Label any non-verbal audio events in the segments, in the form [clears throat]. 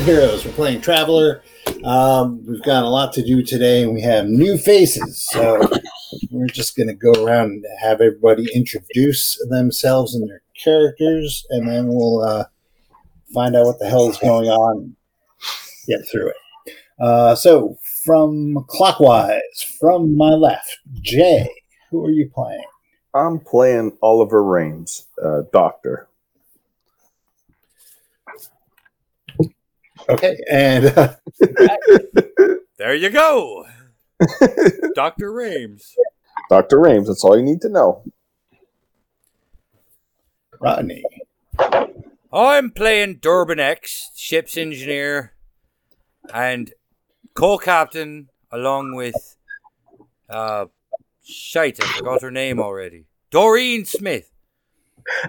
Heroes. We're playing Traveller. Um, we've got a lot to do today, and we have new faces. So we're just going to go around and have everybody introduce themselves and their characters, and then we'll uh, find out what the hell is going on. Get through it. Uh, so, from clockwise, from my left, Jay, who are you playing? I'm playing Oliver Rames, uh, Doctor. Okay, and uh, [laughs] There you go. [laughs] Dr. Rames. Dr. Rames, that's all you need to know. Rodney. I'm playing Durbin X, ship's engineer, and co-captain, along with uh, shite. I forgot her name already. Doreen Smith. [laughs]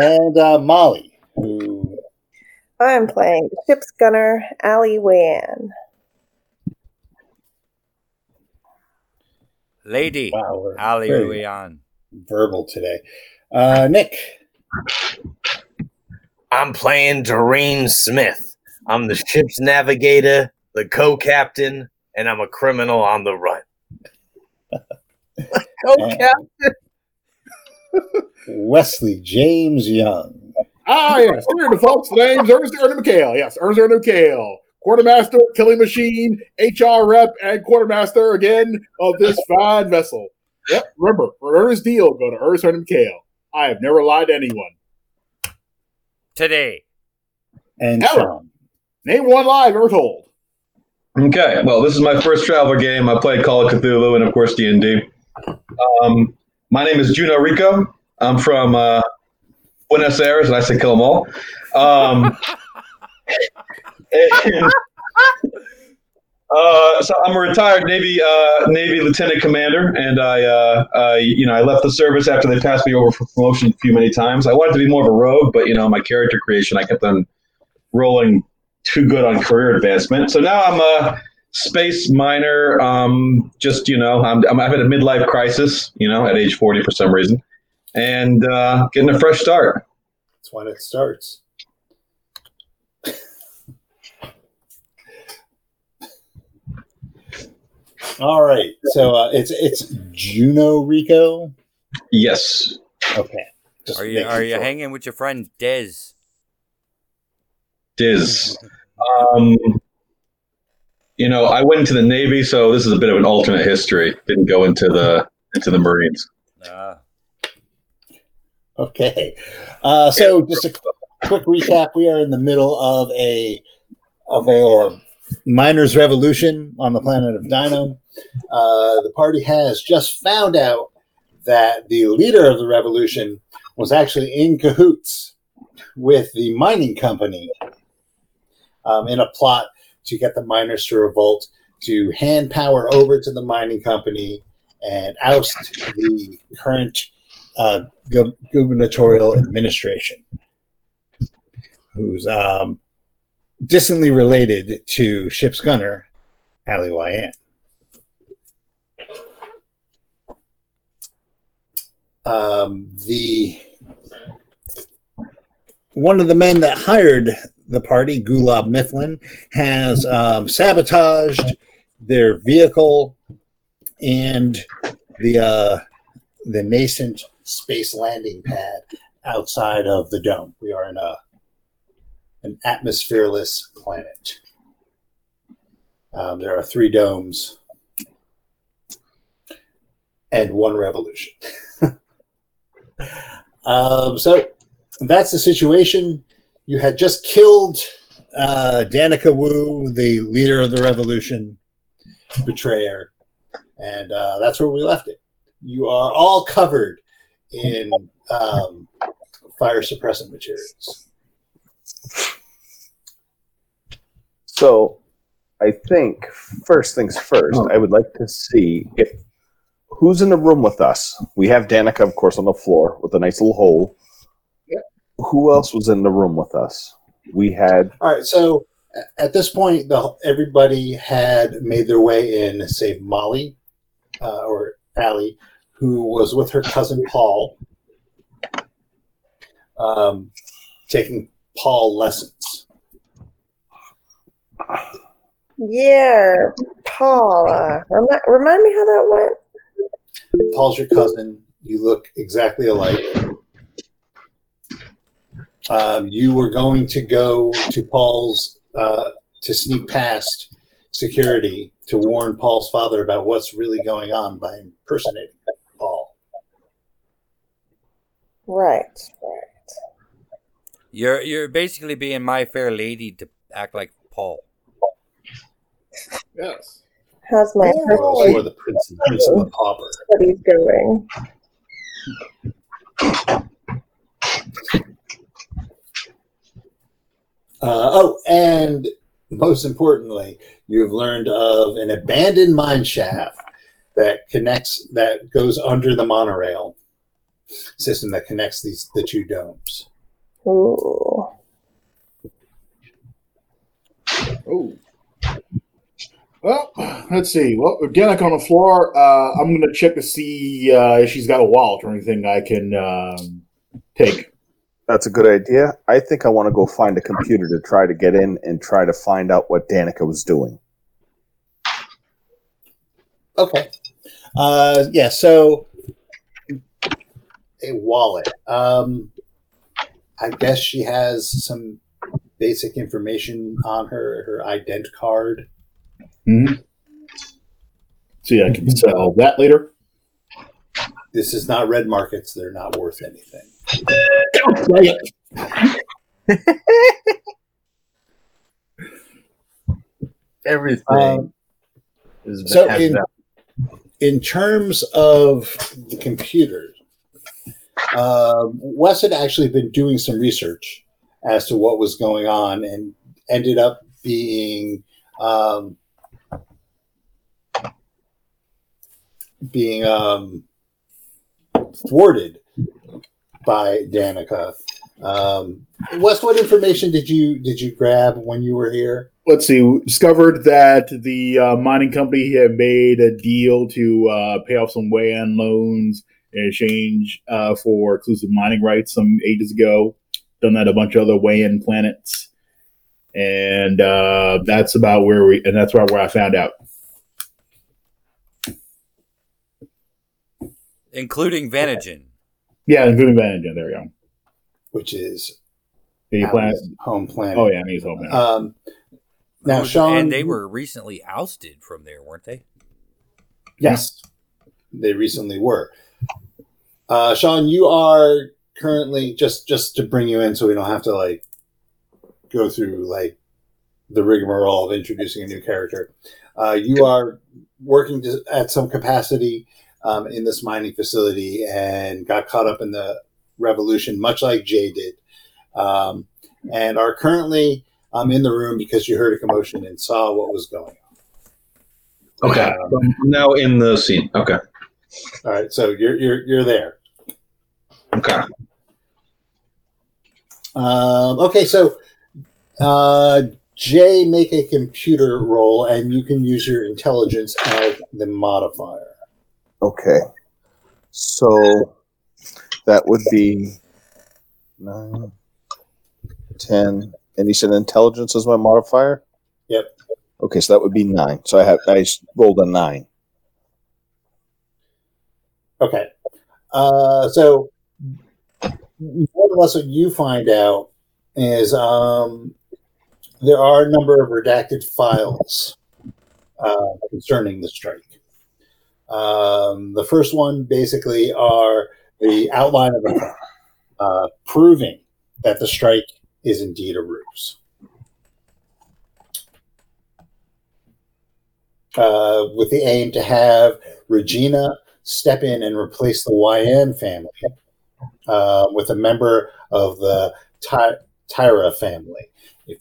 and uh, Molly, who I'm playing the ship's gunner Ali Wayan. Lady wow, Ali very Ruyan. verbal today. Uh, Nick, I'm playing Doreen Smith. I'm the ship's navigator, the co-captain, and I'm a criminal on the run. [laughs] co-captain. Wesley James Young, Ah, yes. Here are the folks. The name's Ernest Ernie McHale. Yes, Ernest Ernie McHale. Quartermaster, killing machine, HR rep, and quartermaster again of this [laughs] fine vessel. Yep, remember, for Ernest Deal, go to Ernest Ernie McHale. I have never lied to anyone. Today. and Ever. Sean. Name one lie I've ever told. Okay, well, this is my first travel game. I played Call of Cthulhu and, of course, D and D. Um, my name is Juno Rico. I'm from uh, Buenos Aires, and I say kill 'em all. Um, and, [laughs] uh, so I'm a retired Navy uh, Navy lieutenant commander, and I, uh, you know, I left the service after they passed me over for promotion a few many times. I wanted to be more of a rogue, but you know, my character creation, I kept on rolling too good on career advancement. So now I'm a space miner. Um, just you know, I'm, I'm having a midlife crisis. You know, at age 40 for some reason, and uh, getting a fresh start. That's when it starts. [laughs] All right, so uh, it's it's Juno Rico. Yes. Okay, just Are you are you sure. hanging with your friend Dez? Diz. Um, you know, I went into the Navy, so this is a bit of an alternate history. Didn't go into the into the Marines. Ah. [laughs] Okay, uh, so just a quick recap: we are in the middle of a of a miners' revolution on the planet of Dino. Uh, the party has just found out that the leader of the revolution was actually in cahoots with the mining company um, in a plot to get the miners to revolt, to hand power over to the mining company and oust the current uh, gu- gubernatorial administration, who's um, distantly related to ship's gunner, Ali Wayan. Um, the one of the men that hired the party, Gulab Mifflin, has um, sabotaged their vehicle and the uh, the nascent space landing pad outside of the dome. We are in a an atmosphereless planet. Um, there are three domes and one revolution. [laughs] um, so that's the situation. You had just killed uh, Danica Wu, the leader of the revolution, betrayer, and uh, that's where we left it. You are all covered in um, fire suppressant materials. So, I think first things first, I would like to see if who's in the room with us. We have Danica, of course, on the floor with a nice little hole. Yep. Who else was in the room with us? We had All right, so at this point, the, everybody had made their way in, save Molly uh, or Allie, who was with her cousin Paul. Um, taking Paul lessons. Yeah, Paul. Uh, remind me how that went. Paul's your cousin. You look exactly alike. Um, you were going to go to Paul's uh, to sneak past security to warn Paul's father about what's really going on by impersonating Paul. Right, right. You're you're basically being my fair lady to act like Paul. Yes. How's my Or, personal or the prince, prince of the pauper. studies going? Uh, oh, and most importantly, you've learned of an abandoned mine shaft that connects that goes under the monorail system that connects these the two domes. Ooh. Oh. Well, let's see. Well, Danica on the floor. Uh, I'm going to check to see uh, if she's got a wallet or anything I can um, take. That's a good idea. I think I want to go find a computer to try to get in and try to find out what Danica was doing. Okay. Uh, yeah. So a wallet. Um, I guess she has some basic information on her her ident card. Mm-hmm. See, I can sell that later. This is not red markets; they're not worth anything. [laughs] Everything Um, is so in- in terms of the computers, um, Wes had actually been doing some research as to what was going on and ended up being um, being um, thwarted by Danica. Um, Wes, what information did you did you grab when you were here? Let's see. we Discovered that the uh, mining company had made a deal to uh, pay off some way-in loans in exchange uh, for exclusive mining rights some ages ago. Done that a bunch of other way-in planets, and uh, that's about where we. And that's about where I found out. Including Vanagen. Yeah, including Vantage. There we go. Which is The planet. Home planet. Oh yeah, he's home now. Um, now, Sean, and they were recently ousted from there, weren't they? Yes, they recently were. Uh, Sean, you are currently just just to bring you in, so we don't have to like go through like the rigmarole of introducing a new character. Uh, you are working to, at some capacity um, in this mining facility and got caught up in the revolution, much like Jay did, um, and are currently um, in the room because you heard a commotion and saw what was going on. Okay. I'm now in the scene. Okay. All right, so you're you're you're there. Okay. Um, okay, so uh, Jay, make a computer roll, and you can use your intelligence as the modifier. Okay. So that would be nine, ten, and you said intelligence is my modifier. Yep. Okay, so that would be nine. So I have I rolled a nine. Okay, uh, so more or less what you find out is um, there are a number of redacted files uh, concerning the strike. Um, the first one basically are the outline of a uh, proving that the strike is indeed a ruse. Uh, with the aim to have Regina step in and replace the YN family uh, with a member of the Ty- Tyra family. If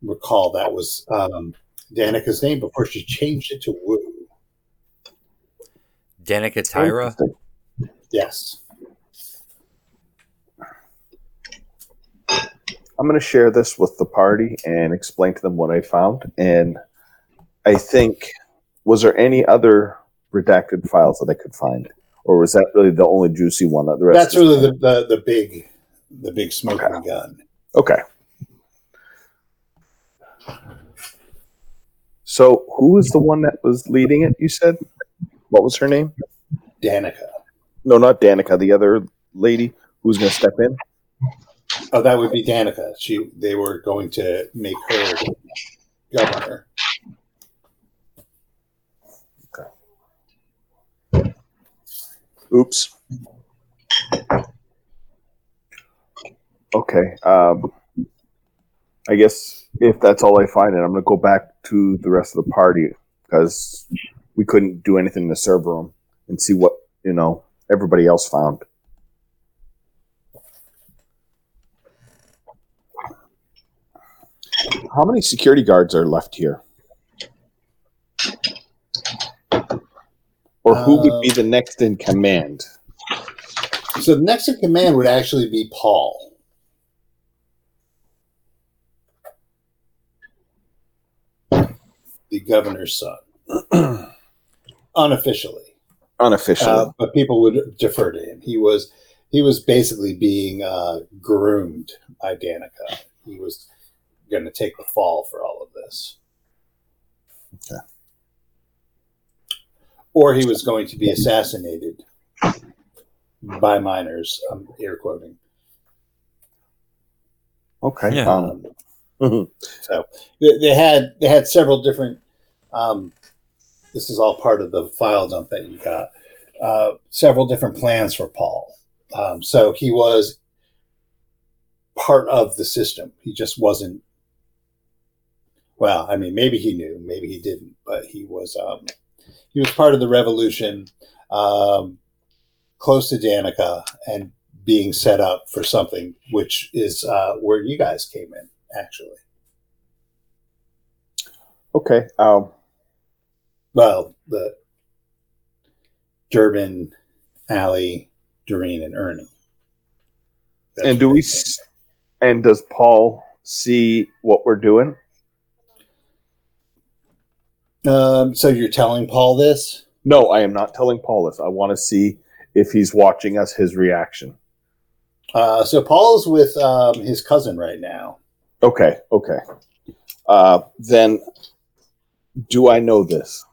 you recall, that was um, Danica's name before she changed it to Wu. Danica Tyra. Yes. I'm going to share this with the party and explain to them what I found. And I think, was there any other redacted files that I could find, or was that really the only juicy one? The rest That's really the, the, the big the big smoking gun. Okay. So, who was the one that was leading it? You said, what was her name? Danica. No, not Danica. The other lady who's going to step in. Oh, that would be Danica. She they were going to make her governor. Oops. Okay. Um, I guess if that's all I find, and I'm going to go back to the rest of the party because we couldn't do anything in the server room and see what you know everybody else found. How many security guards are left here? Or who would be the next in command? So the next in command would actually be Paul. The governor's son. [clears throat] Unofficially. Unofficially. Uh, but people would defer to him. He was he was basically being uh, groomed by Danica. He was going to take the fall for all of this. Okay. Or he was going to be assassinated by miners. I'm air quoting. okay. Yeah. Um. So they, they had they had several different. Um, this is all part of the file dump that you got. Uh, several different plans for Paul. Um, so he was part of the system. He just wasn't. Well, I mean, maybe he knew, maybe he didn't, but he was. He was part of the revolution, um, close to Danica, and being set up for something, which is uh, where you guys came in, actually. Okay. Um, Well, the Durbin, Allie, Doreen, and Ernie. That's and do we? s- And does Paul see what we're doing? Um, so you're telling Paul this? No, I am not telling Paul this. I want to see if he's watching us. His reaction. Uh, so Paul's with um, his cousin right now. Okay. Okay. Uh, then, do I know this?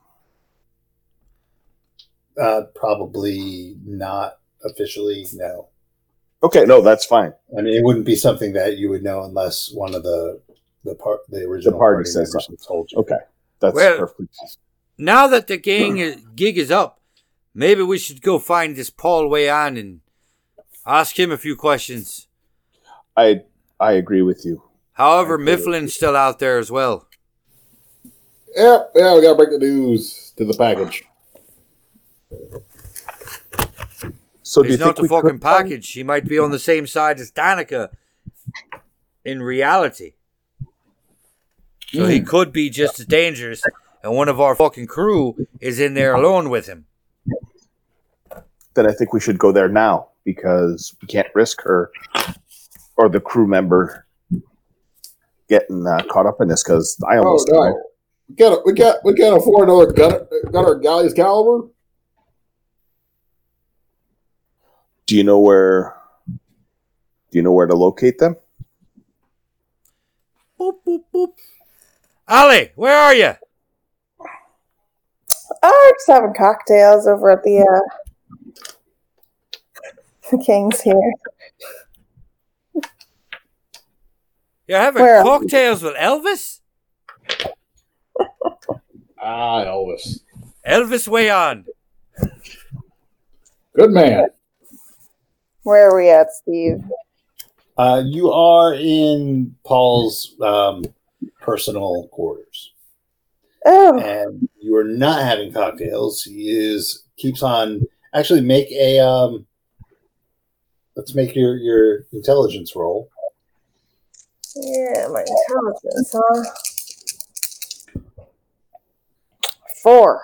Uh, probably not officially. No, Okay. No, that's fine. I mean it wouldn't be something that you would know unless one of the the part the original party party says told you. Okay. That's Well- perfect. Now that the gang is, gig is up, maybe we should go find this Paul way on and ask him a few questions. I I agree with you. However, I agree. Mifflin's still out there as well. Yep, yeah, we gotta break the news to the package. So He's not think the fucking could find- package. He might be on the same side as Danica in reality. So Hmm. he could be just as dangerous, and one of our fucking crew is in there alone with him. then I think we should go there now because we can't risk her or the crew member getting uh, caught up in this. Because I Oh almost no, we can't we can't we can't afford another gunner gunner Galley's caliber. do you know where? Do you know where to locate them? Boop, boop, boop. Ali, where are you? Oh, just having cocktails over at the uh, the King's here. You're having Where? cocktails with Elvis? Ah, Elvis, Elvis way on. good man. Where are we at, Steve? Uh, you are in Paul's um, personal quarters. Oh, and you are not having cocktails. He is keeps on actually make a um let's make your your intelligence roll. yeah, my intelligence, huh? Four.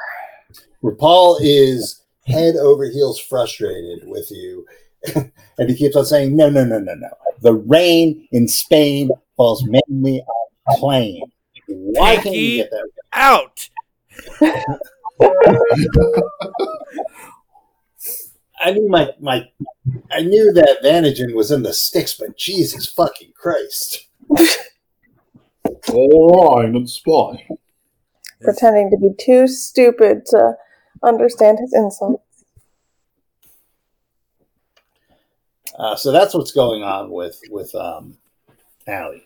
Paul is head over heels frustrated with you. [laughs] and he keeps on saying, No, no, no, no, no. The rain in Spain falls mainly on plain. Why can't you get that? Out. I knew my my I knew that Vanagen was in the sticks, but Jesus fucking Christ. All right, and spy. Pretending to be too stupid to understand his insults. Uh, so that's what's going on with with um, Allie.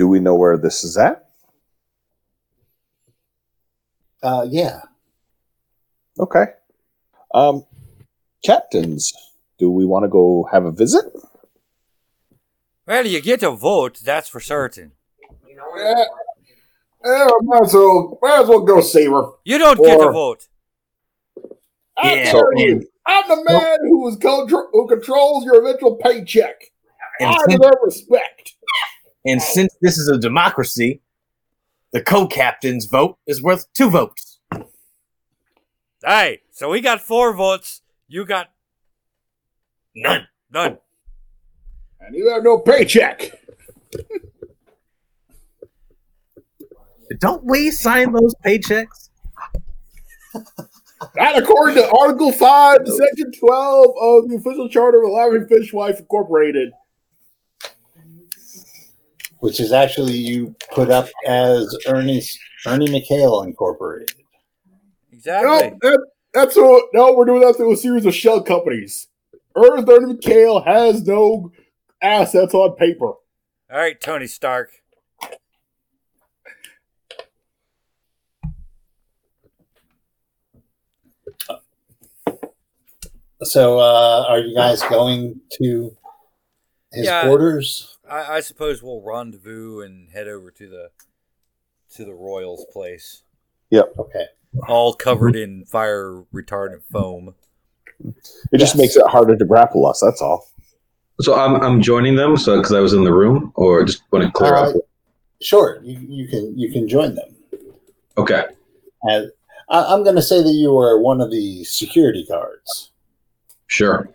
Do we know where this is at? Uh, yeah. Okay. Um, captains, do we want to go have a visit? Well, you get a vote, that's for certain. Yeah, yeah, might as well, might as well go see her. You don't get a vote. I'm Yeah, telling you, I'm the man who is contro- who controls your eventual paycheck. I since, deserve respect. And since this is a democracy, the co-captain's vote is worth two votes. Hey, so we got four votes. You got None. none. And you have no paycheck. Don't we sign those paychecks? That according to Article 5, Section 12 of the official charter of Laughing Fish Wife Incorporated. Which is actually you put up as Ernie Ernie McHale Incorporated. Exactly. No, that, that's a, no, we're doing that through a series of shell companies. Ernest Ernie McHale has no assets on paper. All right, Tony Stark. So, uh, are you guys going to his Yeah. quarters? I, I suppose we'll rendezvous and head over to the to the Royals place, Yep. Okay. all covered in fire retardant foam. It just Yes. makes it harder to grapple us. That's all. So I'm I'm joining them. So because I was in the room, or just want to clear Uh, up. Sure, you, you can you can join them. Okay. And I, I'm going to say that you are one of the security guards. Sure.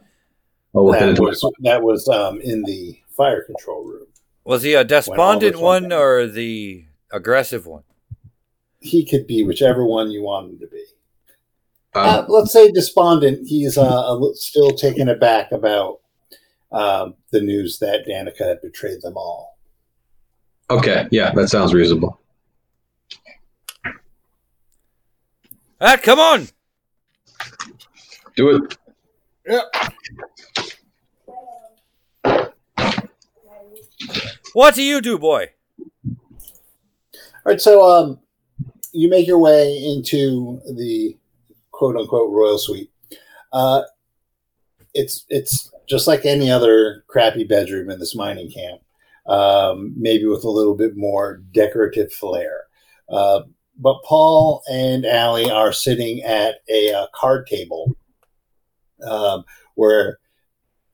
Oh, we're that was, that was um, in the fire control room. Was he a despondent one one- or the aggressive one? He could be whichever one you want him to be. Uh, Um, let's say despondent. He's uh, a li- still taken aback about um, the news that Danica had betrayed them all. okay. Yeah, that sounds reasonable. Ah, come on! Do it. Yep. What do you do, boy? All right, so um, you make your way into the quote unquote royal suite. Uh, it's it's just like any other crappy bedroom in this mining camp, um, maybe with a little bit more decorative flair. Uh, but Paul and Allie are sitting at a uh, card table um, where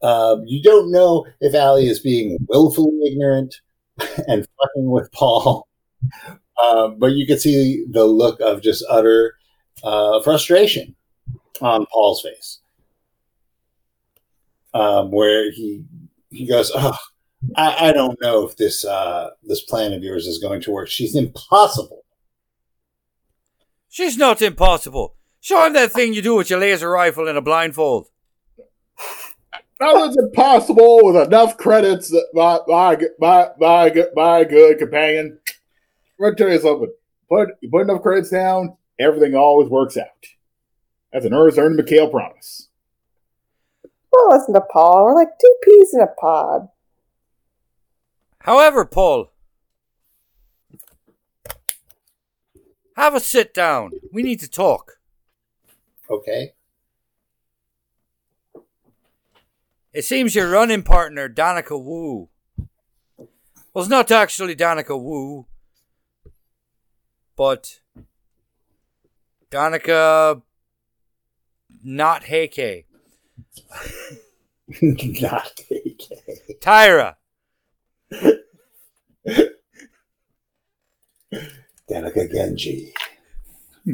uh, you don't know if Allie is being willfully ignorant [laughs] and fucking with Paul um, but you can see the look of just utter uh, frustration on Paul's face, um, where he he goes, "Oh, I, I don't know if this uh, this plan of yours is going to work. She's impossible." She's not impossible. Show him that thing you do with your laser rifle in a blindfold. Nothing's impossible with enough credits, that my, my, my, my, good- my good companion. Let me tell you something. Put, you put enough credits down, everything always works out. That's an Ernest Ernie McHale promise. Well, listen to Paul. We're like two peas in a pod. However, Paul, have a sit down. We need to talk. Okay, It seems your running partner, Danica Wu, was not actually Danica Wu, but Danica not Heike. [laughs] not AK. Tyra. Danica Genji. Hmm.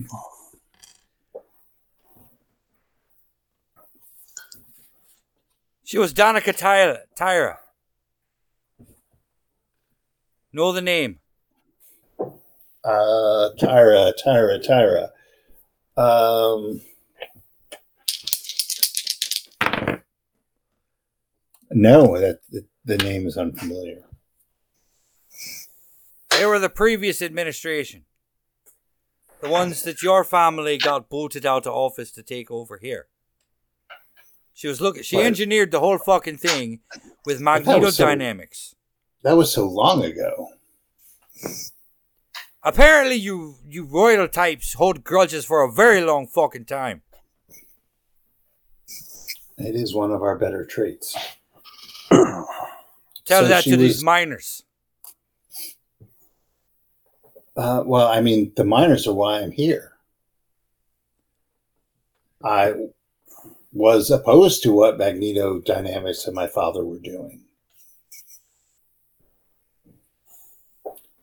She was Danica Tyra. Tyra. Know the name. Uh, Tyra, Tyra, Tyra. Um, no, that the, the name is unfamiliar. They were the previous administration. The ones that your family got booted out of office to take over here. She was looking. She engineered the whole fucking thing with that was so- magnetodynamics. That was so long ago. Apparently, you you royal types hold grudges for a very long fucking time. It is one of our better traits. [clears throat] Tell So that to was- these miners. Uh, well, I mean, the miners are why I'm here. I was opposed to what magneto dynamics and my father were doing.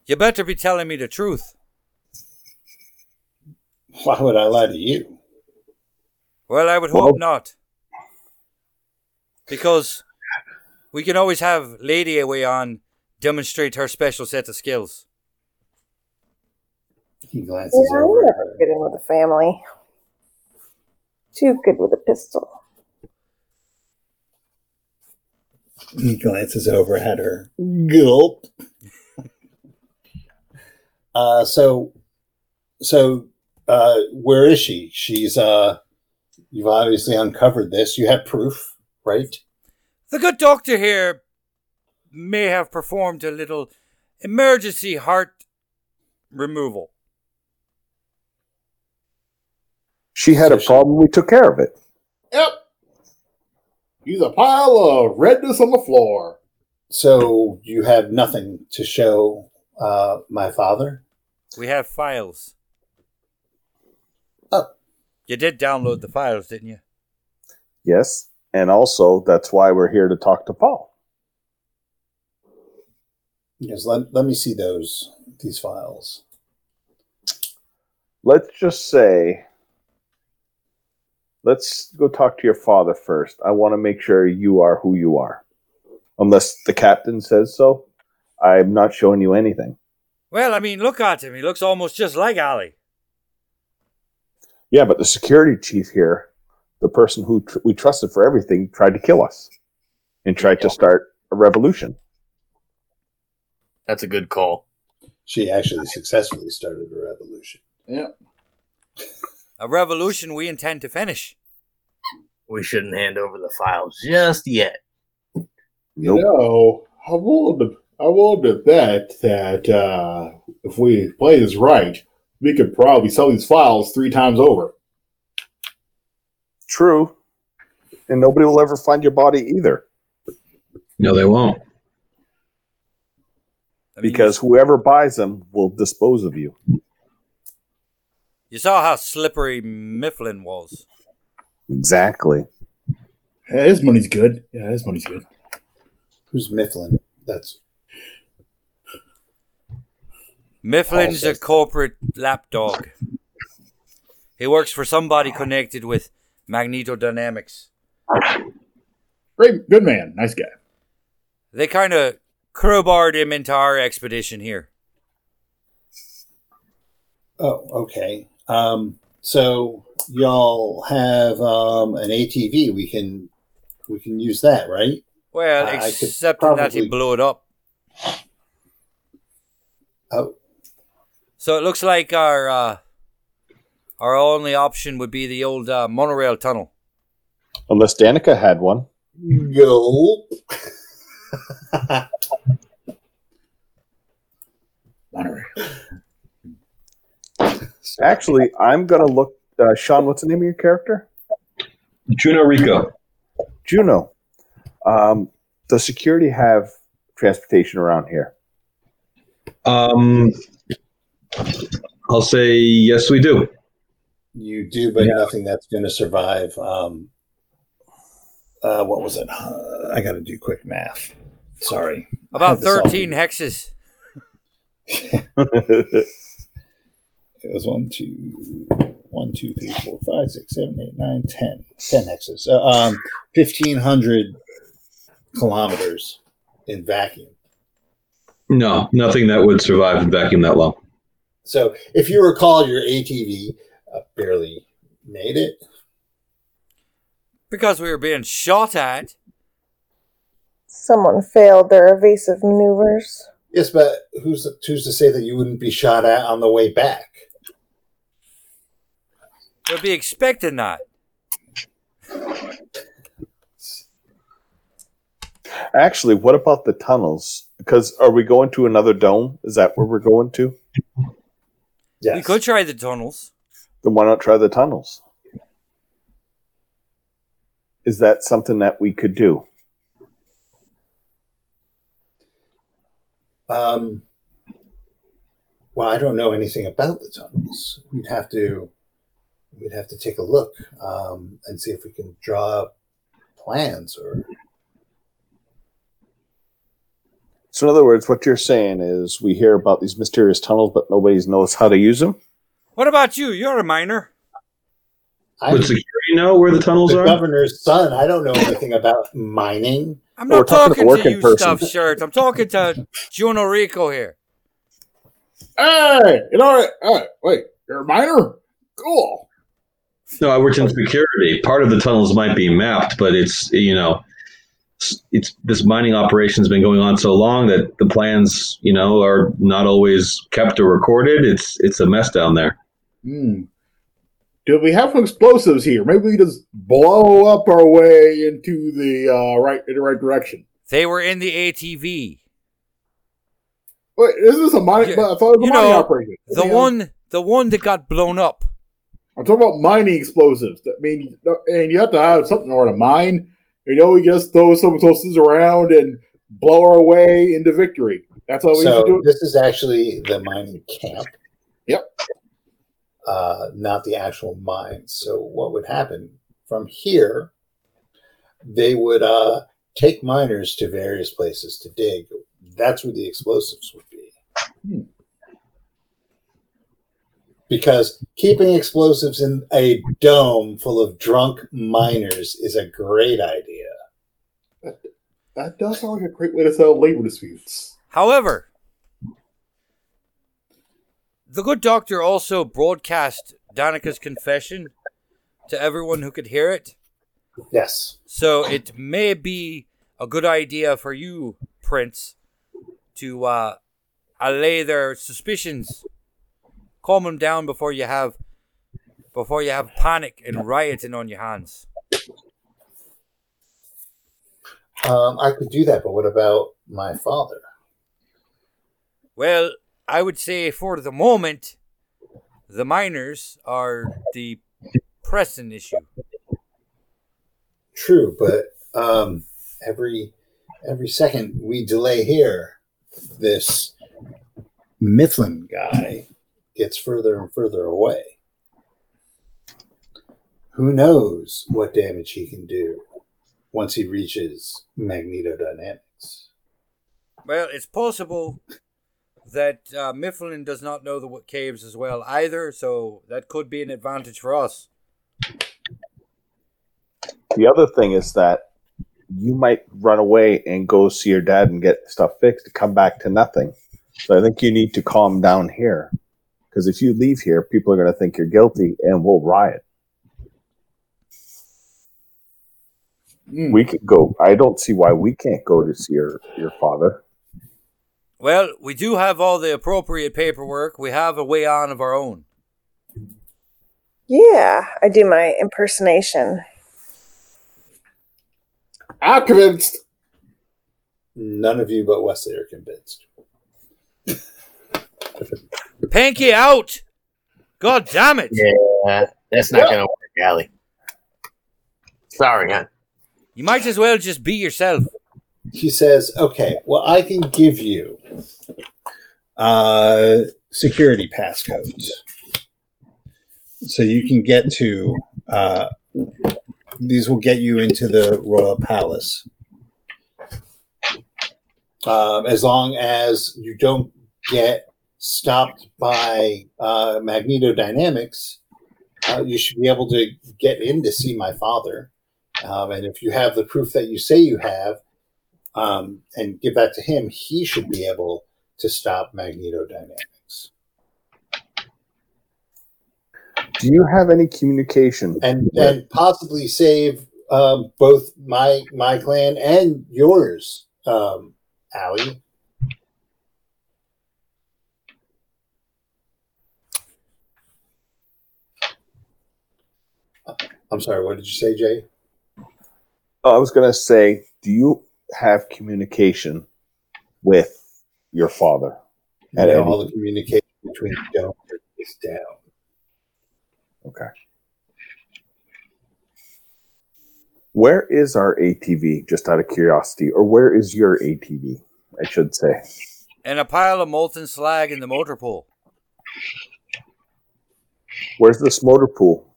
You better be telling me the truth. Why would I lie to you? Well, I would Well- hope not. Because we can always have Lady Away on demonstrate her special set of skills. He glances Yeah, I'm over. at never her. good with the family. Too good with a pistol. He glances over at her. Gulp. [laughs] uh, so, so, uh, where is she? She's, uh, you've obviously uncovered this. You have proof, right? The good doctor here may have performed a little emergency heart removal. She had a she- problem. We took care of it. Yep. He's a pile of redness on the floor. So you have nothing to show uh, my father? We have files. Oh. You did download the files, didn't you? Yes, and also that's why we're here to talk to Paul. Yes, let, let me see those these files. Let's just say, let's go talk to your father first. I want to make sure you are who you are, unless the captain says so. I'm not showing you anything. Well, I mean, look at him. He looks almost just like Ali. Yeah, but the security chief here, the person who tr- we trusted for everything, tried to kill us and tried to start a revolution. That's a good call. She actually successfully started a revolution. Yeah. A revolution we intend to finish. We shouldn't hand over the files just yet. Nope. You know, I will. I will bet that uh, if we play this right, we could probably sell these files three times over. True. And nobody will ever find your body either. No, they won't. Because whoever buys them will dispose of you. You saw how slippery Mifflin was. Exactly. Yeah, his money's good. Yeah, his money's good. Who's Mifflin? That's Mifflin's a corporate lapdog. He works for somebody connected with magnetodynamics. Great, good man, nice guy. They kind of crowbarred him into our expedition here. oh, okay. Um, so y'all have um, an ATV. We can we can use that, right? Well, I could except in that he probably- blew it up. Oh, So it looks like our uh, our only option would be the old uh, monorail tunnel. Unless Danica had one. gulp. [laughs] Monterey. Actually, I'm going to look. Uh, Sean, what's the name of your character? Juno Rico. Juno. Um, does security have transportation around here? Um, I'll say yes, we do. You do, but Yeah. nothing that's going to survive. Um, uh, what was it? Uh, I got to do quick math. Sorry. About had this all- 13 hexes. [laughs] It was one, two, one, two, three, four, five, six, seven, eight, nine, ten. Ten hexes. So, um, fifteen hundred kilometers in vacuum. No, nothing that would survive in vacuum that long. So if you recall, your ATV uh, barely made it. Because we were being shot at. Someone failed their evasive maneuvers. Yes, but who's who's to say that you wouldn't be shot at on the way back? We'll be expecting that. Actually, what about the tunnels? Because are we going to another dome? Is that where we're going to? Yes. We could try the tunnels. Then why not try the tunnels? Is that something that we could do? Um, well, I don't know anything about the tunnels. We'd have to we'd have to take a look um, and see if we can draw up plans or So, in other words, what you're saying is we hear about these mysterious tunnels, but nobody knows how to use them. What about you? You're a miner. I'm Would security know where the tunnels the are? governor's son. I don't know anything about mining. I'm We're not talking to talking, a to, you, person. stuff shirt. I'm talking to Juno Rico here. Hey, you know what? Uh, wait, you're a miner? Cool. No, I worked in security. Part of the tunnels might be mapped, but it's you know, it's, it's this mining operation's been going on so long that the plans, you know, are not always kept or recorded. It's it's a mess down there. Hmm. Do we have some explosives here? Maybe we just blow up our way into the uh, right in the right direction. They were in the ATV. Wait, is this a mining? Yeah, I thought it was a mining know, operation. The Yeah. one, the one that got blown up. I'm talking about mining explosives. I mean, and you have to have something in order to mine. You know, we just throw some explosives around and blow our way into victory. That's how we used to do So this is actually the mining camp. Yep. Uh, not the actual mines. So what would happen from here? They would uh, take miners to various places to dig. That's where the explosives would be. Hmm. Because keeping explosives in a dome full of drunk miners is a great idea. That does sound like a great way to settle labor disputes. However, the good doctor also broadcast Danica's confession to everyone who could hear it. Yes. So it may be a good idea for you, Prince, to uh, allay their suspicions, calm them down before you have before you have panic and rioting on your hands. Um, I could do that, but what about my father? Well, I would say for the moment, the miners are the pressing issue. True, but um, every every second we delay here, this Mifflin guy gets further and further away. Who knows what damage he can do once he reaches magnetodynamics? Well, it's possible that uh, Mifflin does not know the caves as well either, so that could be an advantage for us. The other thing is that you might run away and go see your dad and get stuff fixed to come back to nothing. So I think you need to calm down here. Because if you leave here, people are going to think you're guilty and we'll riot. Hmm. We could go. I don't see why we can't go to see your, your father. Well, we do have all the appropriate paperwork. We have a way on of our own. Yeah, I do my impersonation. I'm convinced. None of you but Wesley are convinced. [laughs] Panky out! God damn it! Yeah, that's not gonna work, Allie. Sorry, huh? You might as well just be yourself. He says, "Okay, well, I can give you uh, security passcodes, so you can get to. Uh, these will get you into the royal palace, um, as long as you don't get stopped by uh, magnetodynamics. Uh, you should be able to get in to see my father, um, and if you have the proof that you say you have." um, and give that to him, he should be able to stop magnetodynamics. Do you have any communication? and and possibly save um, both my my clan and yours, um, Allie. I'm sorry. What did you say, Jay? Oh, I was going to say, do you have communication with your father? At Yeah, all the communication between the gentlemen is down. Okay. Where is our ATV, just out of curiosity? Or where is your ATV, I should say? And a pile of molten slag in the motor pool. Where's this motor pool?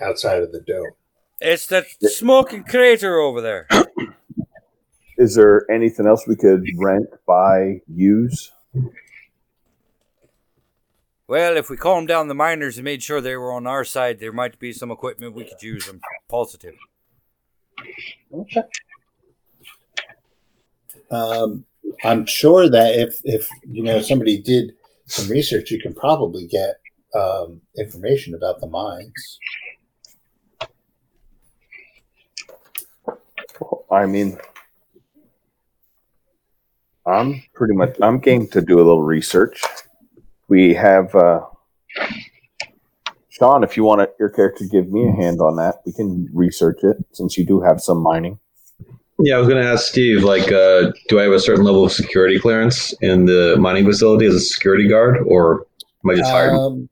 Outside of the dome. It's the smoking crater over there. [clears throat] Is there anything else we could rent, buy, use? Well, if we calmed down the miners and made sure they were on our side, there might be some equipment we could use. I'm positive. Um, I'm sure that if if you know somebody did some research, you can probably get um, information about the mines. I mean, I'm pretty much I'm game to do a little research. We have uh, Sean. If you want to, your character to give me a hand on that, we can research it since you do have some mining. Yeah, I was going to ask Steve, like, uh, do I have a certain level of security clearance in the mining facility as a security guard, or am I just hired? Um,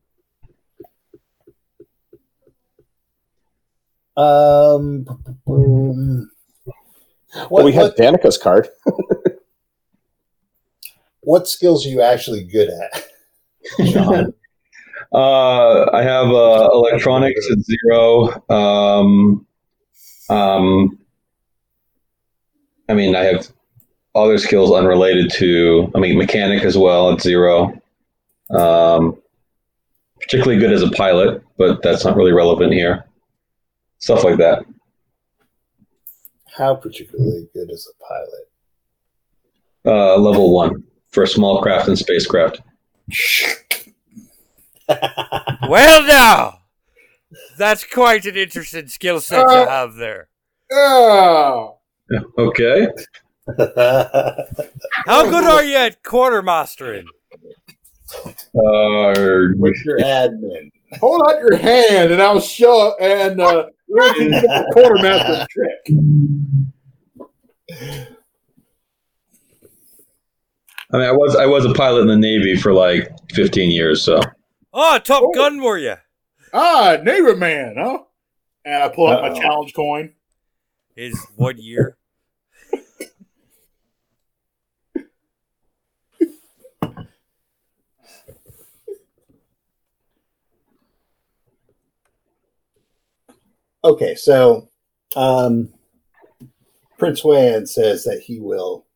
um, boom. Well, what, we had what, Danica's card. [laughs] what skills are you actually good at, John? Uh, I have uh, electronics at zero. Um, um, I mean, I have other skills unrelated to, I mean, mechanic as well at zero. Um, particularly good as a pilot, but that's not really relevant here. Stuff like that. How particularly good as a pilot? Uh, level one for small craft and spacecraft. [laughs] Well, now, that's quite an interesting skill set you have there. Yeah. Okay. [laughs] How good are you at quartermastering? Uh, What's your admin? Hold out your hand and I'll show and uh we'll get the quartermaster trick. I mean, I was I was a pilot in the Navy for like 15 years, so Oh, Top Oh. Gun were you? Ah, neighbor man, huh? And I pull out my challenge coin. Is what year? Okay, so um, Prince Wayan says that he will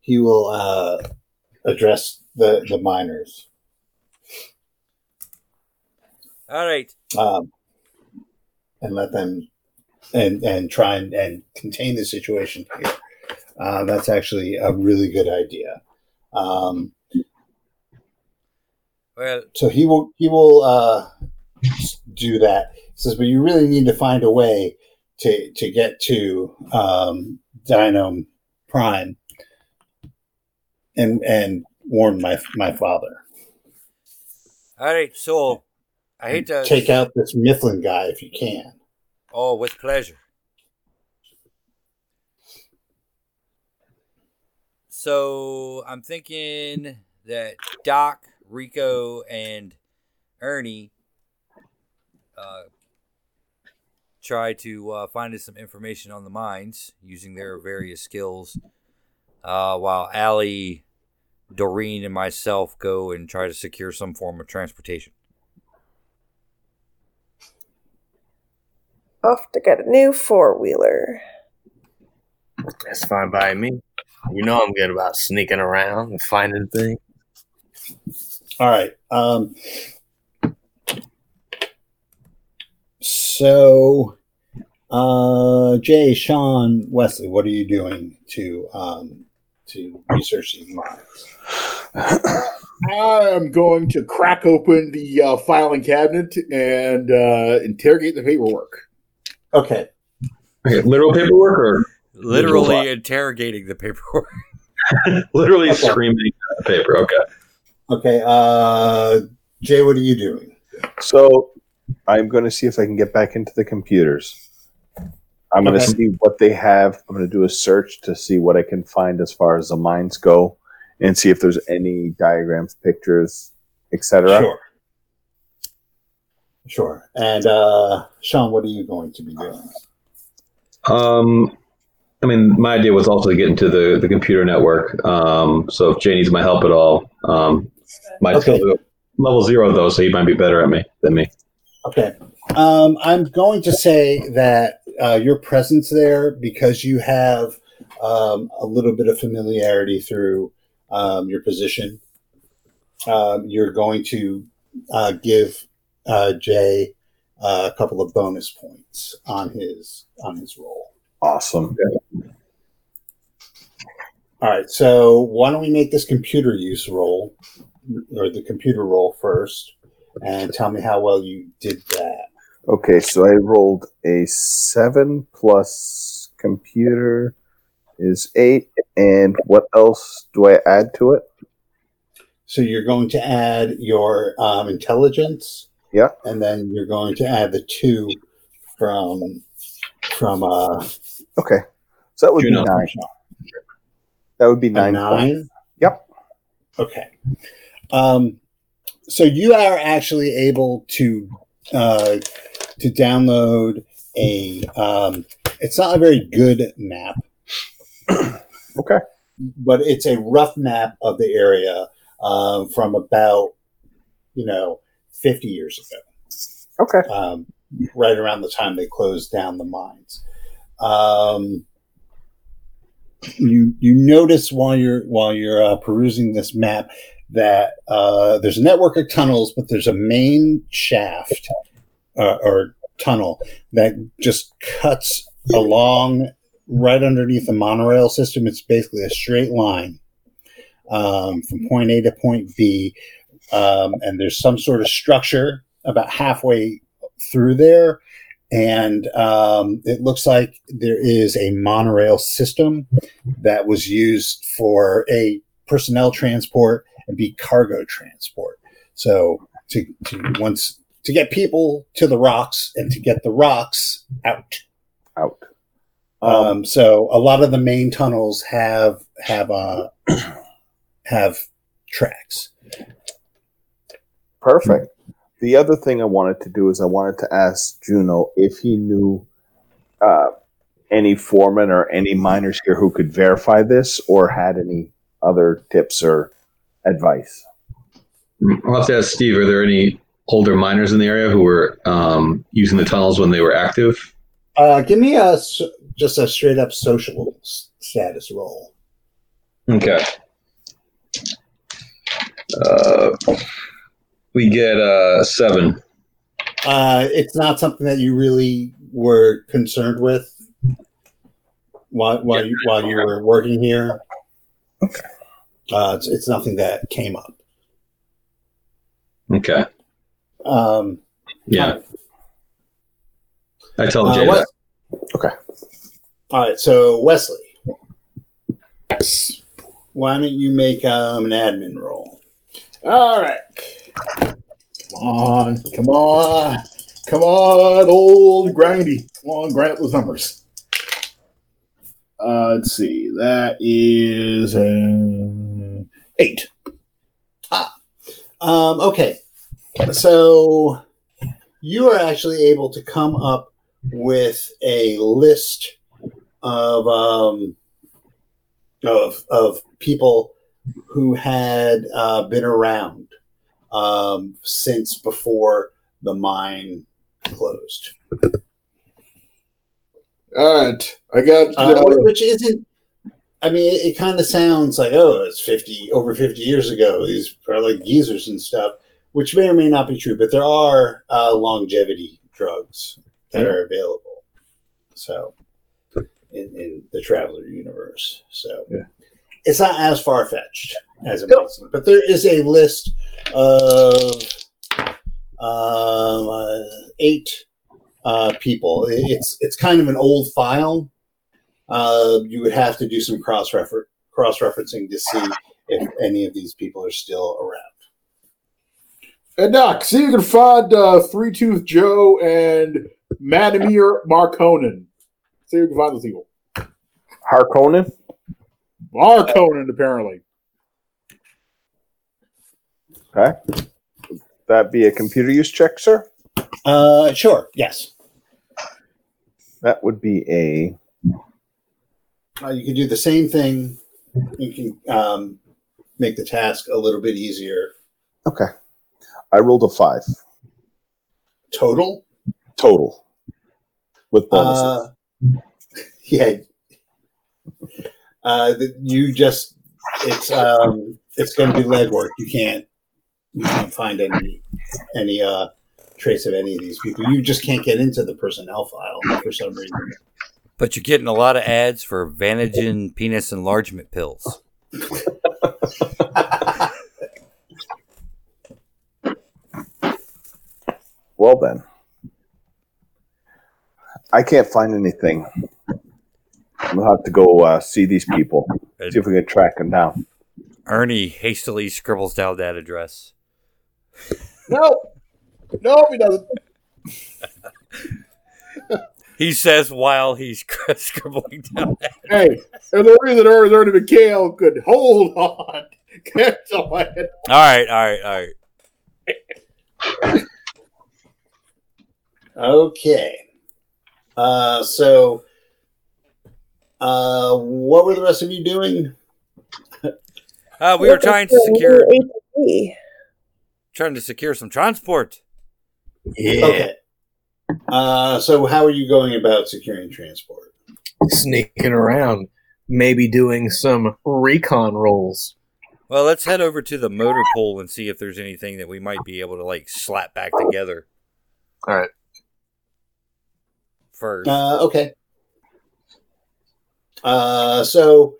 he will uh, address the the miners. All right. um, and let them and and try and, and contain the situation here. Uh, that's actually a really good idea. Um, Well, so he will he will uh, do that. Says, but you really need to find a way to to get to um, Dino Prime and and warn my my father. all right. So, I hate to. Take out this Mifflin guy if you can. Oh, with pleasure. So I'm thinking that Doc, Rico, and Ernie uh, try to uh, find us some information on the mines using their various skills, uh, while Allie, Doreen, and myself go and try to secure some form of transportation. Off to get a new four wheeler. That's fine by me. You know I'm good about sneaking around and finding things. All right. Um, so, uh, Jay, Sean, Wesley, what are you doing to um, to research these mines? I'm going to crack open the uh, filing cabinet and uh, interrogate the paperwork. Okay. Okay, literal paperwork or Literally What? interrogating the paperwork. [laughs] literally Okay. screaming at the paper? Okay. Okay. Uh, Jay, what are you doing? So I'm going to see if I can get back into the computers. I'm going to Okay. see what they have. I'm going to do a search to see what I can find as far as the mines go, and see if there's any diagrams, pictures, etc. Sure. Sure. And uh, Sean, what are you going to be doing? Um, I mean, my idea was also to get into the, the computer network. Um, so if Jay needs my help at all, um, my Okay. skills level zero though, so he might be better at me than me. Okay. Um, I'm going to say that uh, your presence there, because you have um, a little bit of familiarity through um, your position, um, you're going to uh, give uh, Jay uh, a couple of bonus points on his on his roll. Awesome. All right. So why don't we make this computer use roll or the computer roll first, and tell me how well you did that. Okay, so I rolled a seven plus computer is eight, and what else do I add to it? So you're going to add your um, intelligence, Yeah. and then you're going to add the two from from uh, Okay, so that would be nine. That would be a nine. nine. points. Yep. Okay. Um, so you are actually able to uh, to download a. Um, it's not a very good map, [clears throat] Okay. but it's a rough map of the area um, from about you know 50 years ago. Okay. um, right around the time they closed down the mines. Um, you you notice while you're while you're uh, perusing this map that uh, there's a network of tunnels, but there's a main shaft uh, or tunnel that just cuts along right underneath the monorail system. It's basically a straight line um, from point A to point B, um, and there's some sort of structure about halfway through there and um, it looks like there is a monorail system that was used for a personnel transport and be cargo transport so to, to once to get people to the rocks and to get the rocks out Out. Um, um, so a lot of the main tunnels have have uh, [clears throat] have tracks Perfect. The other thing I wanted to do is I wanted to ask Juno if he knew uh, any foreman or any miners here who could verify this or had any other tips or advice. I'll have to ask Steve, are there any older miners in the area who were um, using the tunnels when they were active? uh, give me a s- just a straight up social status roll Okay. Uh, we get uh, seven. Uh, it's not something that you really were concerned with while while you while you were working here. Okay. Uh, it's, it's nothing that came up. Okay. Um, Yeah. I tell uh, Jay Wes- that. Okay. all right. So Wesley, yes. why don't you make um, an admin roll? All right. Come on. Come on. Come on, old grindy. Come on, grind up those numbers. Uh, let's see. That is uh, eight. Ah. Um, okay. So you are actually able to come up with a list of um, of of people who had uh, been around um, since before the mine closed, All right. I got. uh, which isn't. I mean, it, it kind of sounds like oh, it's fifty over fifty years ago. These are like geezers and stuff, which may or may not be true. But there are uh, longevity drugs that are available. So, in, in the Traveller universe, so Yeah. it's not as far fetched as it might seem, but there is a list of um, uh, eight uh, people. It- It's it's kind of an old file. Uh, you would have to do some cross refer cross referencing to see if any of these people are still around. And Doc, see if you can find uh, Three Tooth Joe and Madamir Marconin. See if you can find those people. Harkonnen. Marconin, apparently. Okay. Would that be a computer use check, sir? Uh, sure. Yes. That would be a Uh, you can do the same thing. You can um, make the task a little bit easier. okay. I rolled a five Total. total with bonuses. Uh, [laughs] yeah. Uh, the, you just it's um it's going to be lead work. You can't you can't find any any uh trace of any of these people. You just can't get into the personnel file for some reason. But you're getting a lot of ads for Vanagen penis enlargement pills. well then, I can't find anything. We'll have to go uh, see these people. See if we can track them down. Ernie hastily scribbles down that address. No. No, he doesn't. He says while he's [laughs] scribbling down. Hey, and the reason Ernest Ernie McHale could hold on. [laughs] Kept on. All right, all right, all right. Okay. Uh, so, uh, what were the rest of you doing? Uh, we were trying to secure trying to secure some transport. Yeah. Okay. Uh, so how are you going about securing transport? Sneaking around, maybe doing some recon rolls. Well, let's head over to the motor pool and see if there's anything that we might be able to like slap back together All right. first. Uh, okay. Uh, so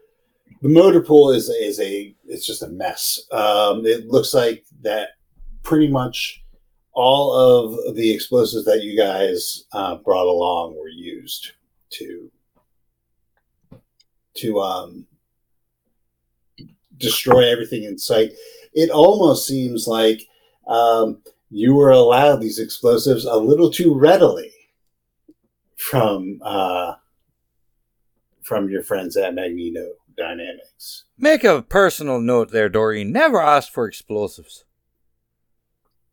the motor pool is is a it's just a mess. Um, it looks like that pretty much all of the explosives that you guys uh, brought along were used to to um, destroy everything in sight. It almost seems like um, you were allowed these explosives a little too readily from uh, from your friends at Magneto Dynamics. Make a personal note there, Doreen. Never ask for explosives.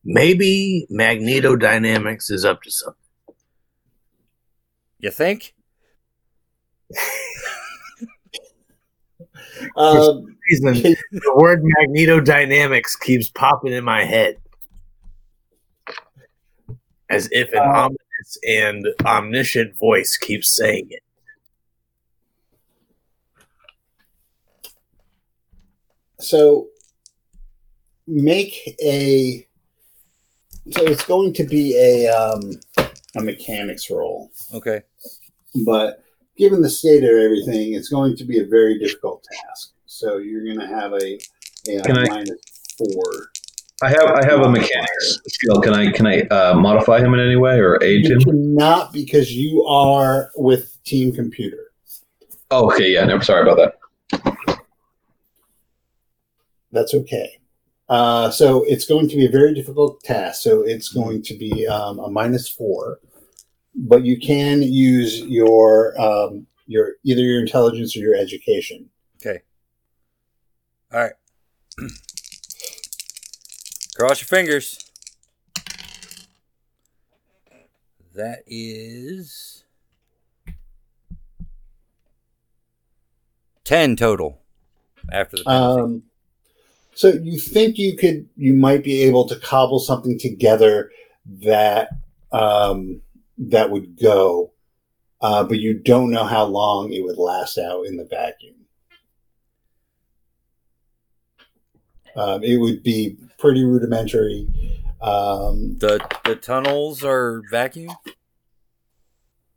Maybe Magneto Dynamics is up to something. You think? [laughs] Um, Reason the word Magneto Dynamics keeps popping in my head, as if an Uh, ominous and omniscient voice keeps saying it. so make a so it's going to be a um, a mechanics roll. Okay. but given the state of everything, it's going to be a very difficult task. So you're going to have a, a Can I- minus four. I have I have a mechanics skill. Can I can I uh, modify him in any way or aid You him? Not because you are with Team Computer. Oh, okay, yeah. No, sorry about that. That's okay. Uh, so it's going to be a very difficult task. So it's going to be um, a minus four, but you can use your um, your either your intelligence or your education. Okay. All right. [clears throat] Cross your fingers. That is 10 total after the penalty. Um, so you think you could you might be able to cobble something together that um, that would go, uh, but you don't know how long it would last out in the vacuum. Um, it would be pretty rudimentary. Um, the the tunnels are vacuum?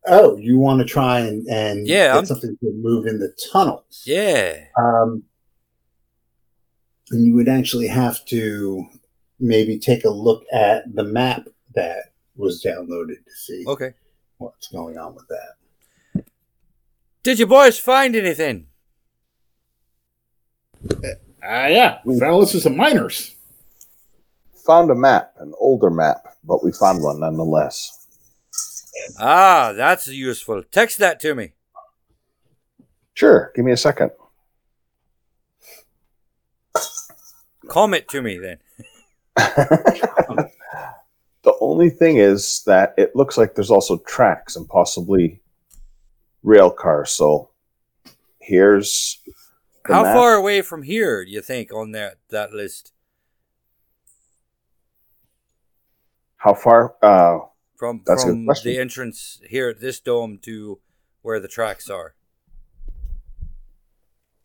oh, you want to try and, and Yeah, get I'm- something to move in the tunnels? Yeah. Um, and you would actually have to maybe take a look at the map that was downloaded to see Okay. what's going on with that. Did you boys find anything? Ah, yeah. We found a list miners. Found a map, an older map, but we found one nonetheless. Ah, that's useful. Text that to me. Sure, give me a second. Com it to me then. [laughs] the only thing is that it looks like there's also tracks and possibly rail cars. So here's How map. far away from here do you think on that that list? How far? Uh, From That's from the entrance here at this dome to where the tracks are.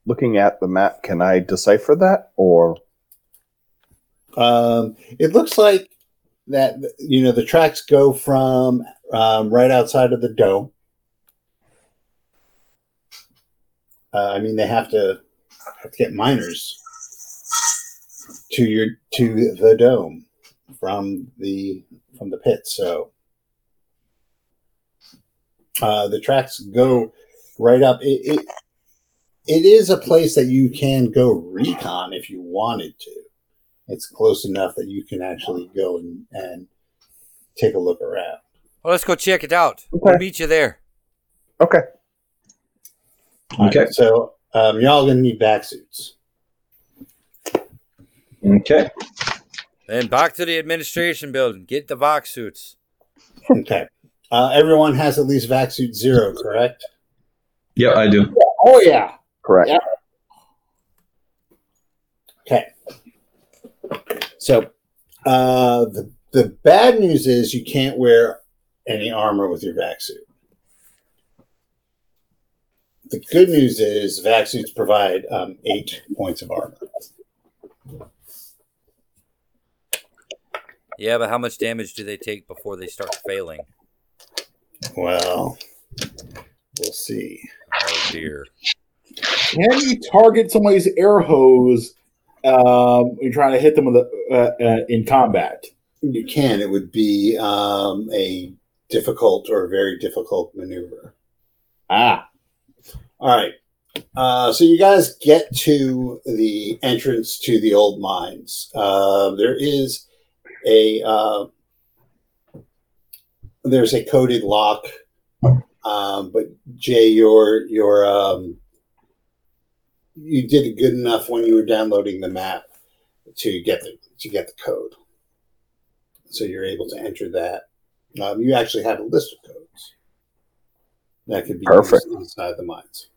looking at the map, can I decipher that or? Um, it looks like that you know the tracks go from um, right outside of the dome. Uh, I mean, they have to have to get miners to your to the dome from the from the pit. So uh, the tracks go right up. It, it it is a place that you can go recon if you wanted to it's close enough that you can actually go and, and take a look around. Well, let's go check it out. We'll meet you there. Okay. Okay. Alright, so um, y'all gonna need vac suits. Okay. Then back to the administration building. Get the Vox suits. Okay. Uh, everyone has at least vac suit zero, correct? Yeah, I do. Oh, yeah. Correct. Yeah. Okay. So uh, the the bad news is you can't wear any armor with your vac suit. The good news is vac suits provide um, eight points of armor. Yeah, but how much damage do they take before they start failing? Well, we'll see. Oh dear. Can you target somebody's air hose um, you're trying to hit them with a, uh, uh, in combat? You can. It would be um, a difficult or very difficult maneuver. Ah, All right. Uh, so you guys get to the entrance to the old mines. Uh, there is a uh, there's a coded lock, um, but Jay, your your um, you did it good enough when you were downloading the map to get the to get the code. So you're able to enter that. Um, you actually have a list of codes that could be Perfect. used inside the mines.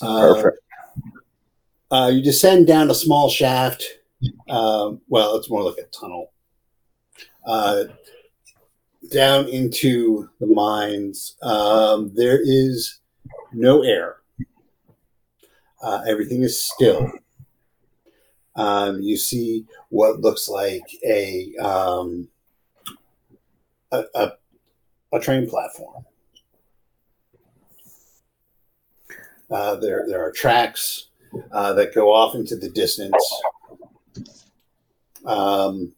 Uh, Perfect. uh, you descend down a small shaft. Um, well, it's more like a tunnel. Uh, down into the mines. Um, there is no air. Uh, everything is still. Um, you see what looks like a, um, a, a a train platform. Uh, there, there are tracks uh, that go off into the distance. Um,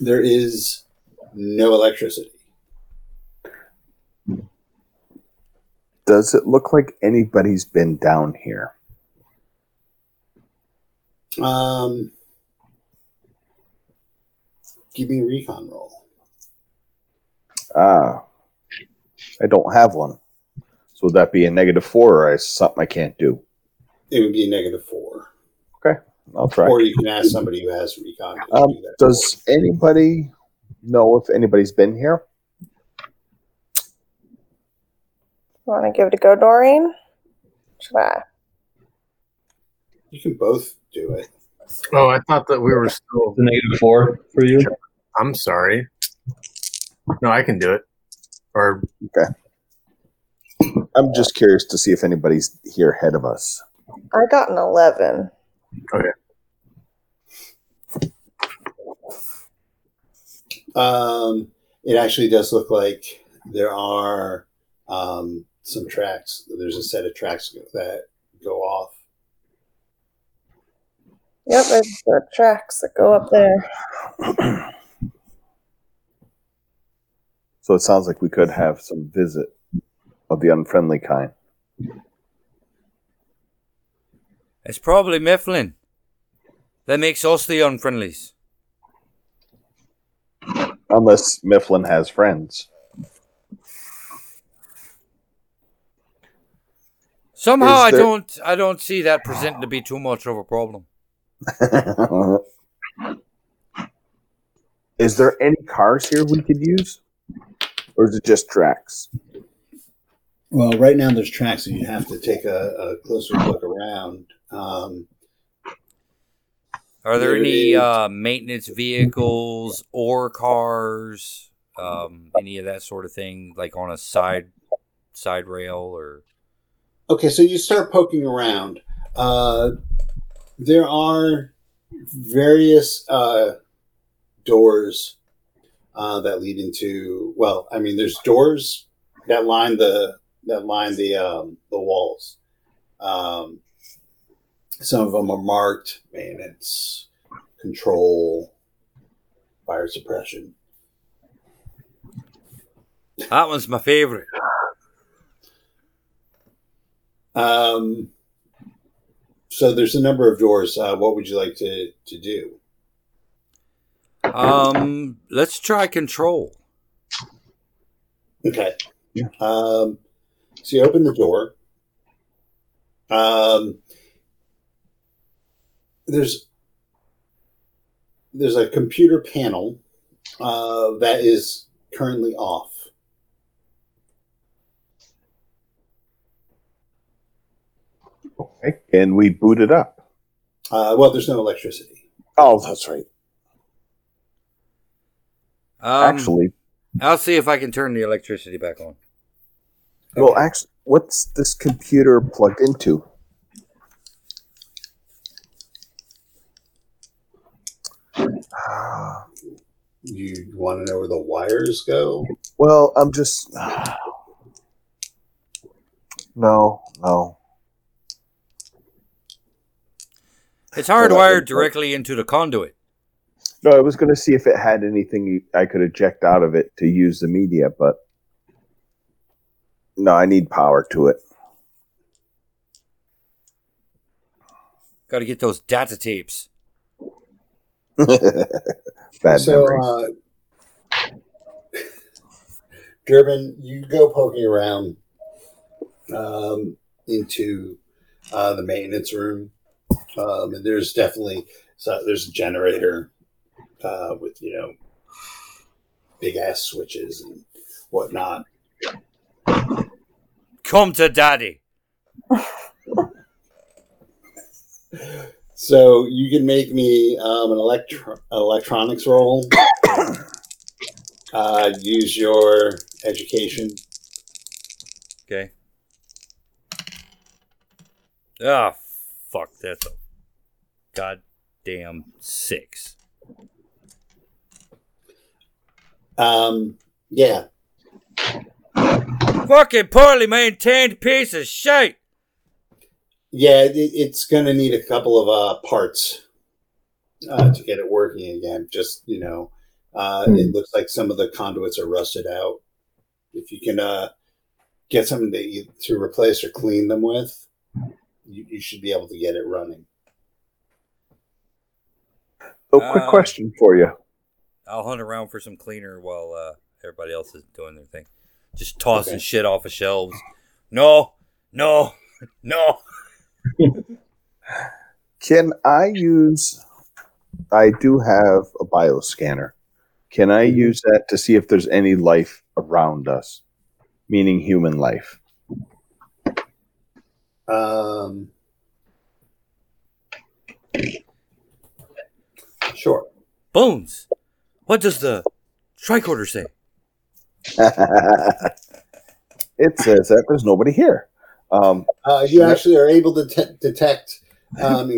there is no electricity. Does it look like anybody's been down here? Um, give me a recon roll. Ah, I don't have one. So would that be a negative four or is something I can't do? It would be a negative four. I'll try. Or you can ask somebody who has recon. Um, do does anybody know if anybody's been here? Want to give it a go, Doreen? Should I? You can both do it. Oh, I thought that we were still. The negative four for you. I'm sorry. No, I can do it. Or okay. I'm just curious to see if anybody's here ahead of us. I got an 11. Okay. Um, it actually does look like there are um, some tracks. There's a set of tracks that go off. Yep, there's the tracks that go up there. So it sounds like we could have some visit of the unfriendly kind. It's probably Mifflin. That makes us the unfriendlies. Unless Mifflin has friends. Somehow Is I there- don't I don't see that presenting to be too much of a problem. [laughs] is there any cars here we could use? Or is it just tracks? Well, right now there's tracks, and you have to take a, a closer look around. Um, Are there There any uh, maintenance vehicles or cars, um, any of that sort of thing, like on a side side rail or? Okay, so you start poking around. Uh, there are various uh, doors uh, that lead into. Well, I mean, there's doors that line the that line the um, the walls. Um, some of them are marked maintenance, control, fire suppression. That one's my favorite. Um, so there's a number of doors. Uh, what would you like to to do? Um, let's try control. Okay. Um, so you open the door. Um, there's there's a computer panel uh, that is currently off. Okay. And we boot it up. Uh, well, there's no electricity. Oh, that's right. Um, actually, I'll see if I can turn the electricity back on. well, actually, what's this computer plugged into? [sighs] You want to know where the wires go? Well, I'm just. [sighs] No, no. It's hardwired directly into the conduit. No, I was going to see if it had anything I could eject out of it to use the media, but no, I need power to it. Got to get those data tapes. [laughs] Bad so, memories. uh, [laughs] Durbin, you go poking around um, into uh, the maintenance room, um, and there's definitely so there's a generator uh, with you know big ass switches and whatnot. Come to daddy. [laughs] So you can make me um, an electro- electronics roll. uh, use your education. Okay. Ah, fuck. That's a goddamn six. Um, yeah, Fucking poorly maintained piece of shit. yeah, it, it's going to need a couple of uh, parts uh, to get it working again. Just you know, uh, it looks like some of the conduits are rusted out. If you can uh, get something to to replace or clean them with, you, you should be able to get it running. Oh, quick uh, question for you. I'll hunt around for some cleaner while uh, everybody else is doing their thing. Just tossing Okay. shit off of shelves. No, no, no. [laughs] Can I use? I do have a bioscanner. Can I use that to see if there's any life around us, meaning human life? Um, sure. Bones. What does the tricorder say? [laughs] it says that there's nobody here. Um, Uh, you actually are able to te- detect um,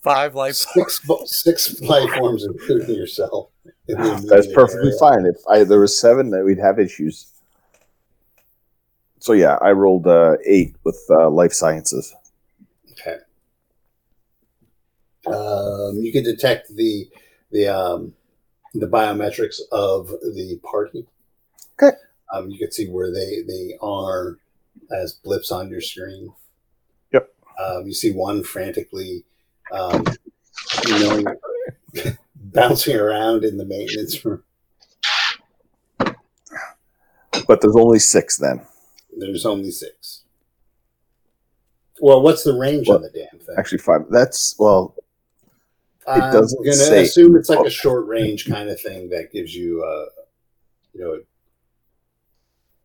Five life. six six life forms, including yourself. in that's perfectly area. fine. If I, there was seven, then we'd have issues. So yeah, I rolled uh, eight with uh, life sciences. Okay. Um, you can detect the the um, the biometrics of the party. Okay. Um, you can see where they they are as blips on your screen. Yep. Um, you see one frantically, um, you know, [laughs] bouncing around in the maintenance room. But there's only six then. There's only six. Well, what's the range on the damn thing? Actually, five. That's well. I'm doesn't gonna say- assume it's like a short range kind of thing that gives you, uh, you know,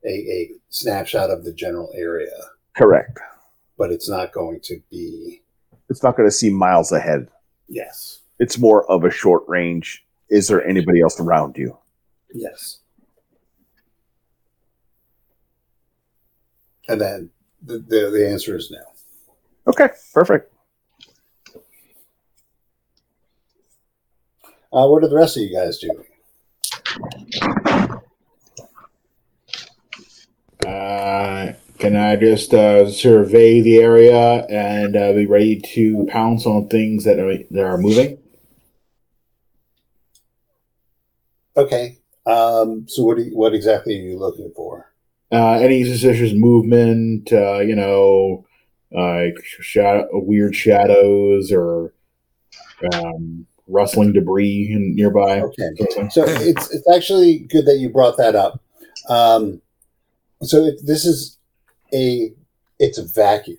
a, a snapshot of the general area, Correct. but it's not going to be. It's not going to see miles ahead. Yes, It's more of a short range. Is there anybody else around you? yes. And then the, the, the answer is no. Okay, perfect. Uh, what are the rest of you guys doing? Uh, can I just uh, survey the area and uh, be ready to pounce on things that are that are moving? Okay. Um, so what do you, what exactly are you looking for? Uh, any suspicious movement? Uh, you know, like shadow, weird shadows or um, rustling debris in nearby. Okay. So it's it's actually good that you brought that up. Um, so it, this is a it's a vacuum.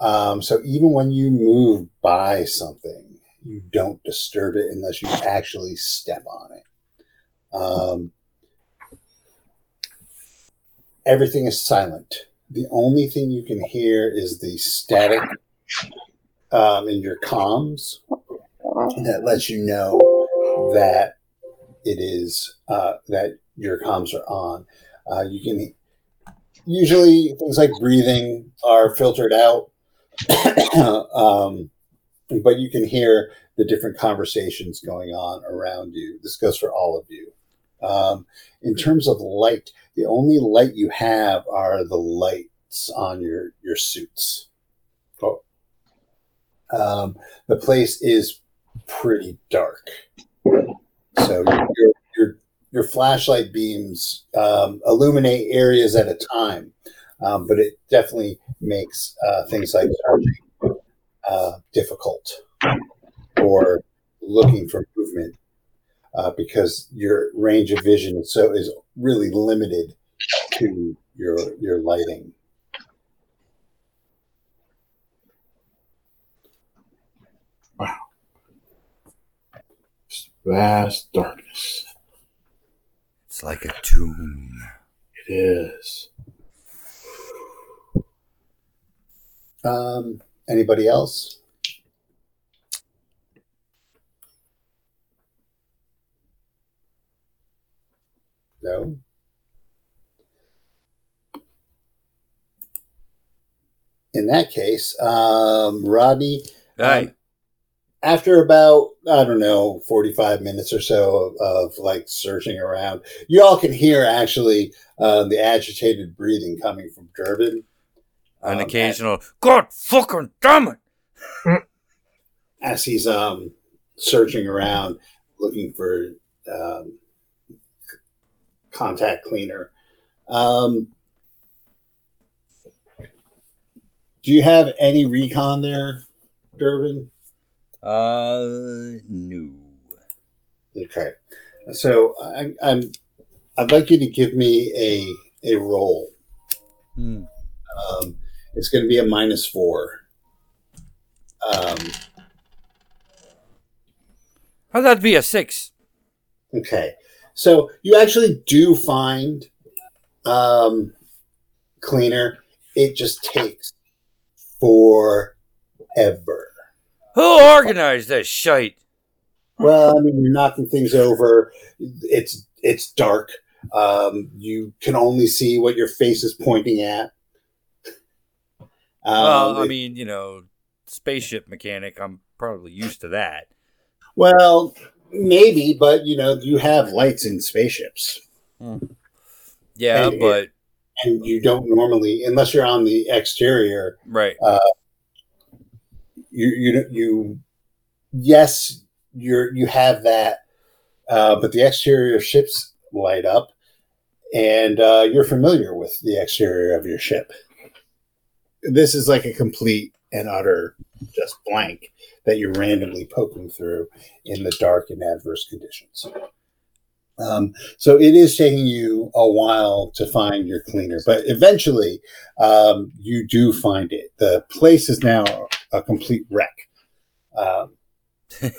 Um, so even when you move by something, you don't disturb it unless you actually step on it. Um, everything is silent. The only thing you can hear is the static um, in your comms that lets you know that it is uh, that your comms are on. Uh, you can usually things like breathing are filtered out, [coughs] um, but you can hear the different conversations going on around you. This goes for all of you. Um, in terms of light, the only light you have are the lights on your your suits. Oh. Um, the place is pretty dark. So your your your flashlight beams um, illuminate areas at a time, um, but it definitely makes uh, things like searching uh, difficult or looking for movement uh, because your range of vision is so is really limited to your your lighting. Vast darkness. It's like a tomb. It is. Um, anybody else? No. In that case, um, Rodney, Aye. Um, after about I don't know forty five minutes or so of, of like searching around, you all can hear actually uh, the agitated breathing coming from Durbin. An um, occasional, God fucking damn it! [laughs] as he's um searching around looking for um, contact cleaner. Um, do you have any recon there, Durbin? Uh, no. Okay, so I, I'm I'd like you to give me a a roll. Hmm. Um, it's going to be a minus four. Um, How'd that be a six? Okay. So you actually do find um, cleaner. It just takes forever. Who organized this shite? Well, I mean, you're knocking things over. It's it's dark. Um, you can only see what your face is pointing at. Um, well, I it- mean, you know, spaceship mechanic. I'm probably used to that. well, maybe, but you know, you have lights in spaceships. Yeah, And- but and you don't normally unless you're on the exterior right. You you you yes, you're you have that, uh, but the exterior ships light up, and uh, you're familiar with the exterior of your ship. This is like a complete and utter just blank that you're randomly poking through in the dark and adverse conditions. Um, so it is taking you a while to find your cleaner, but eventually um, you do find it. The place is now a complete wreck. Um, [laughs]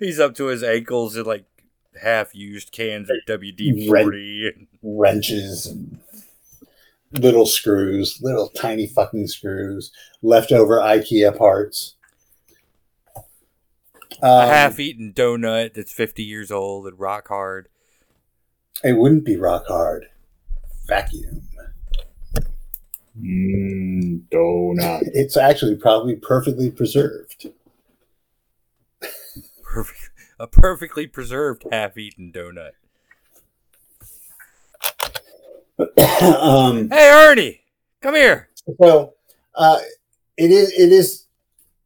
He's up to his ankles in like half used cans of WD 40. wrenches and little screws, little tiny fucking screws, leftover IKEA parts. A Um, half eaten donut that's 50 years old and rock hard. It wouldn't be rock hard. Vacuum. Mm, donut. [laughs] It's actually probably perfectly preserved. Perfect, a perfectly preserved half eaten donut. [coughs] um, Hey, Ernie, come here. so uh, it is it is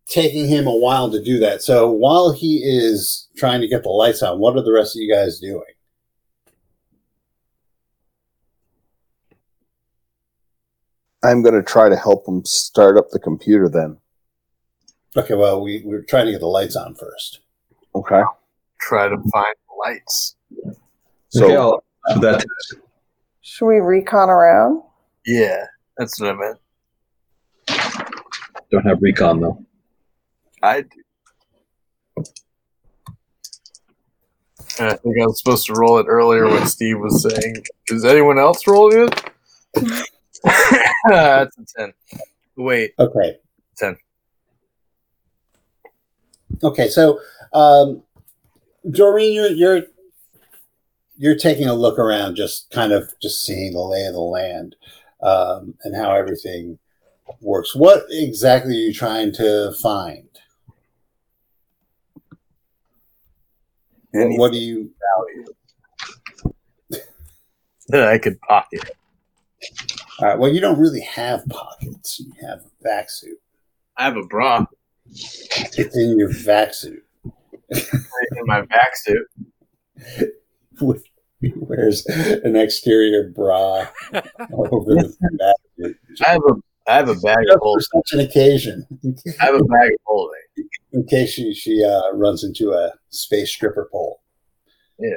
taking him a while to do that. So while he is trying to get the lights on, what are the rest of you guys doing? I'm going to try to help him start up the computer then. Okay, well we we're trying to get the lights on first. Okay. Try to find the lights. So okay, I'll for that. Should we recon around? Yeah, that's what I meant. Don't have recon though. I do. And I think I was supposed to roll it earlier when Steve was saying, "Is anyone else rolling it?" [laughs] That's a ten. Wait, Okay. ten. Okay, so um, Doreen, you're you're you're taking a look around, just kind of just seeing the lay of the land um, and how everything works. What exactly are you trying to find? Any what do you? value that [laughs] I could pocket. All right, well, you don't really have pockets. You have a vac suit. I have a bra It's in your vac suit. in my vac suit. [laughs] He wears an exterior bra over the vac suit. I have a I have a bag of Just for such an occasion. I have a bag of holding. in case she she uh, runs into a space stripper pole. Yeah.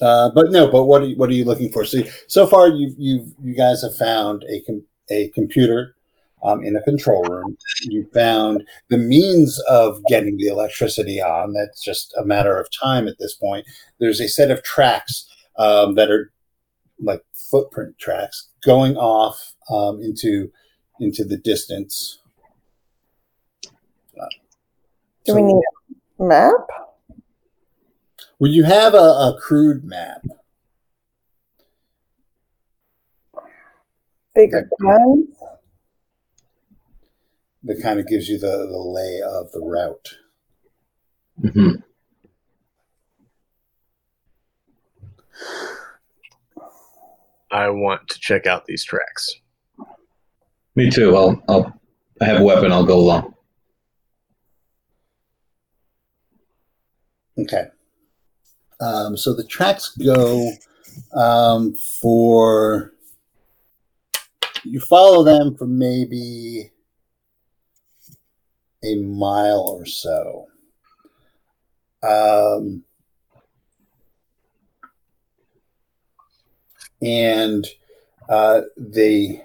Uh, but no, but what are you, what are you looking for? See, so far you you you guys have found a com- a computer um, in a control room. You found the means of getting the electricity on. That's just a matter of time at this point. There's a set of tracks um, that are like footprint tracks going off um, into into the distance. Uh, Do we need a map? Well, you have a, a crude map. Bigger guns? that kind of gives you the, the lay of the route. Mhm. I want to check out these tracks. Me too. I'll, I'll. I have a weapon. I'll go along. Okay. Um, so the tracks go um, for you follow them for maybe a mile or so. Um, and uh, they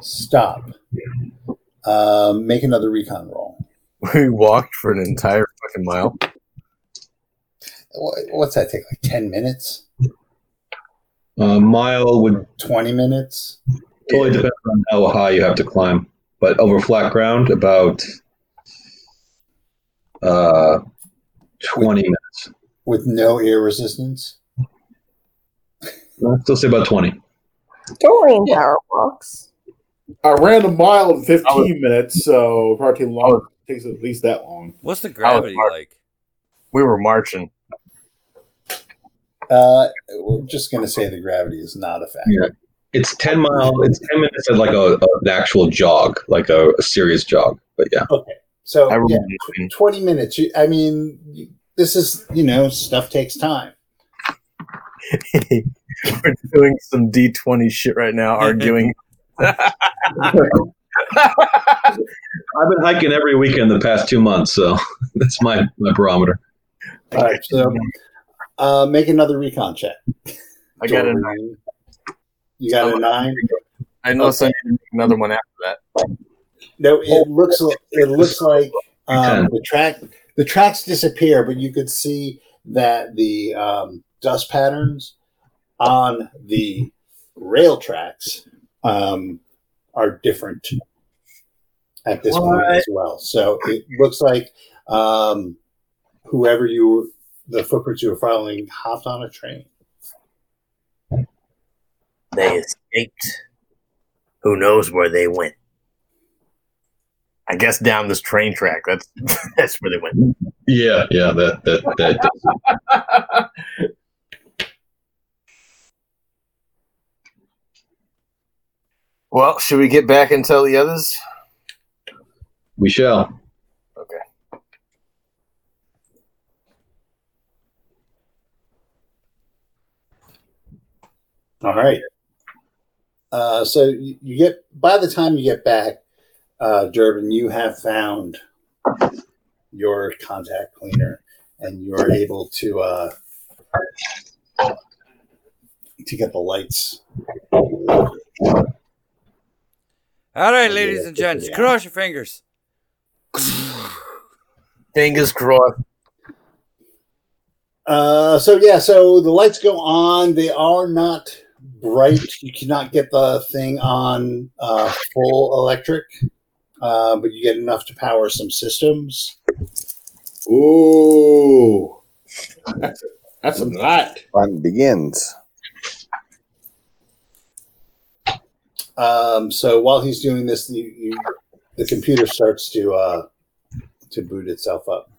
stop. Um, make another recon roll. [laughs] We walked for an entire fucking mile. What- What's that take? Like 10 minutes? A mile would 20 minutes? totally depends on how high you have to climb, but over flat ground, about uh, twenty minutes. with no air resistance. I'll still say about twenty. Don't Doreen power walks. I ran a mile in 15 minutes, so probably take long. takes at least that long. What's the gravity like? We were marching. Uh, we're just going to say the gravity is not a factor. Yeah. It's ten mile. It's ten minutes of like a, a an actual jog, like a, a serious jog. But yeah, Okay. So yeah, 20 minutes. I mean, this is, you know, stuff takes time. [laughs] We're doing some D20 shit right now, [laughs] arguing. [laughs] I've been hiking every weekend the past two months, so that's my my barometer. All right. So uh, make another recon check. I got a Jordan. You got a nine? Unless I need to make another one after that. No, it looks li- it looks like um, the track the tracks disappear, but you could see that the um, dust patterns on the rail tracks um, are different at this point as well. So it looks like um, whoever you were, the footprints you were following hopped on a train. They escaped. Who knows where they went? I guess down this train track. That's [laughs] that's where they went. Yeah, yeah, that that that. Well, should we get back and tell the others? We shall. All right. Uh, so you, you get by the time you get back, uh, Durbin, you have found your contact cleaner, and you are able to uh, to get the lights. All right, ladies and gents, Yeah. cross your fingers. Fingers crossed. Uh, so yeah, so the lights go on. They are not bright. You cannot get the thing on uh, full electric, uh, but you get enough to power some systems. Ooh, that's that's a lot. Fun begins. Um, so while he's doing this, you, you, the computer starts to uh, to boot itself up.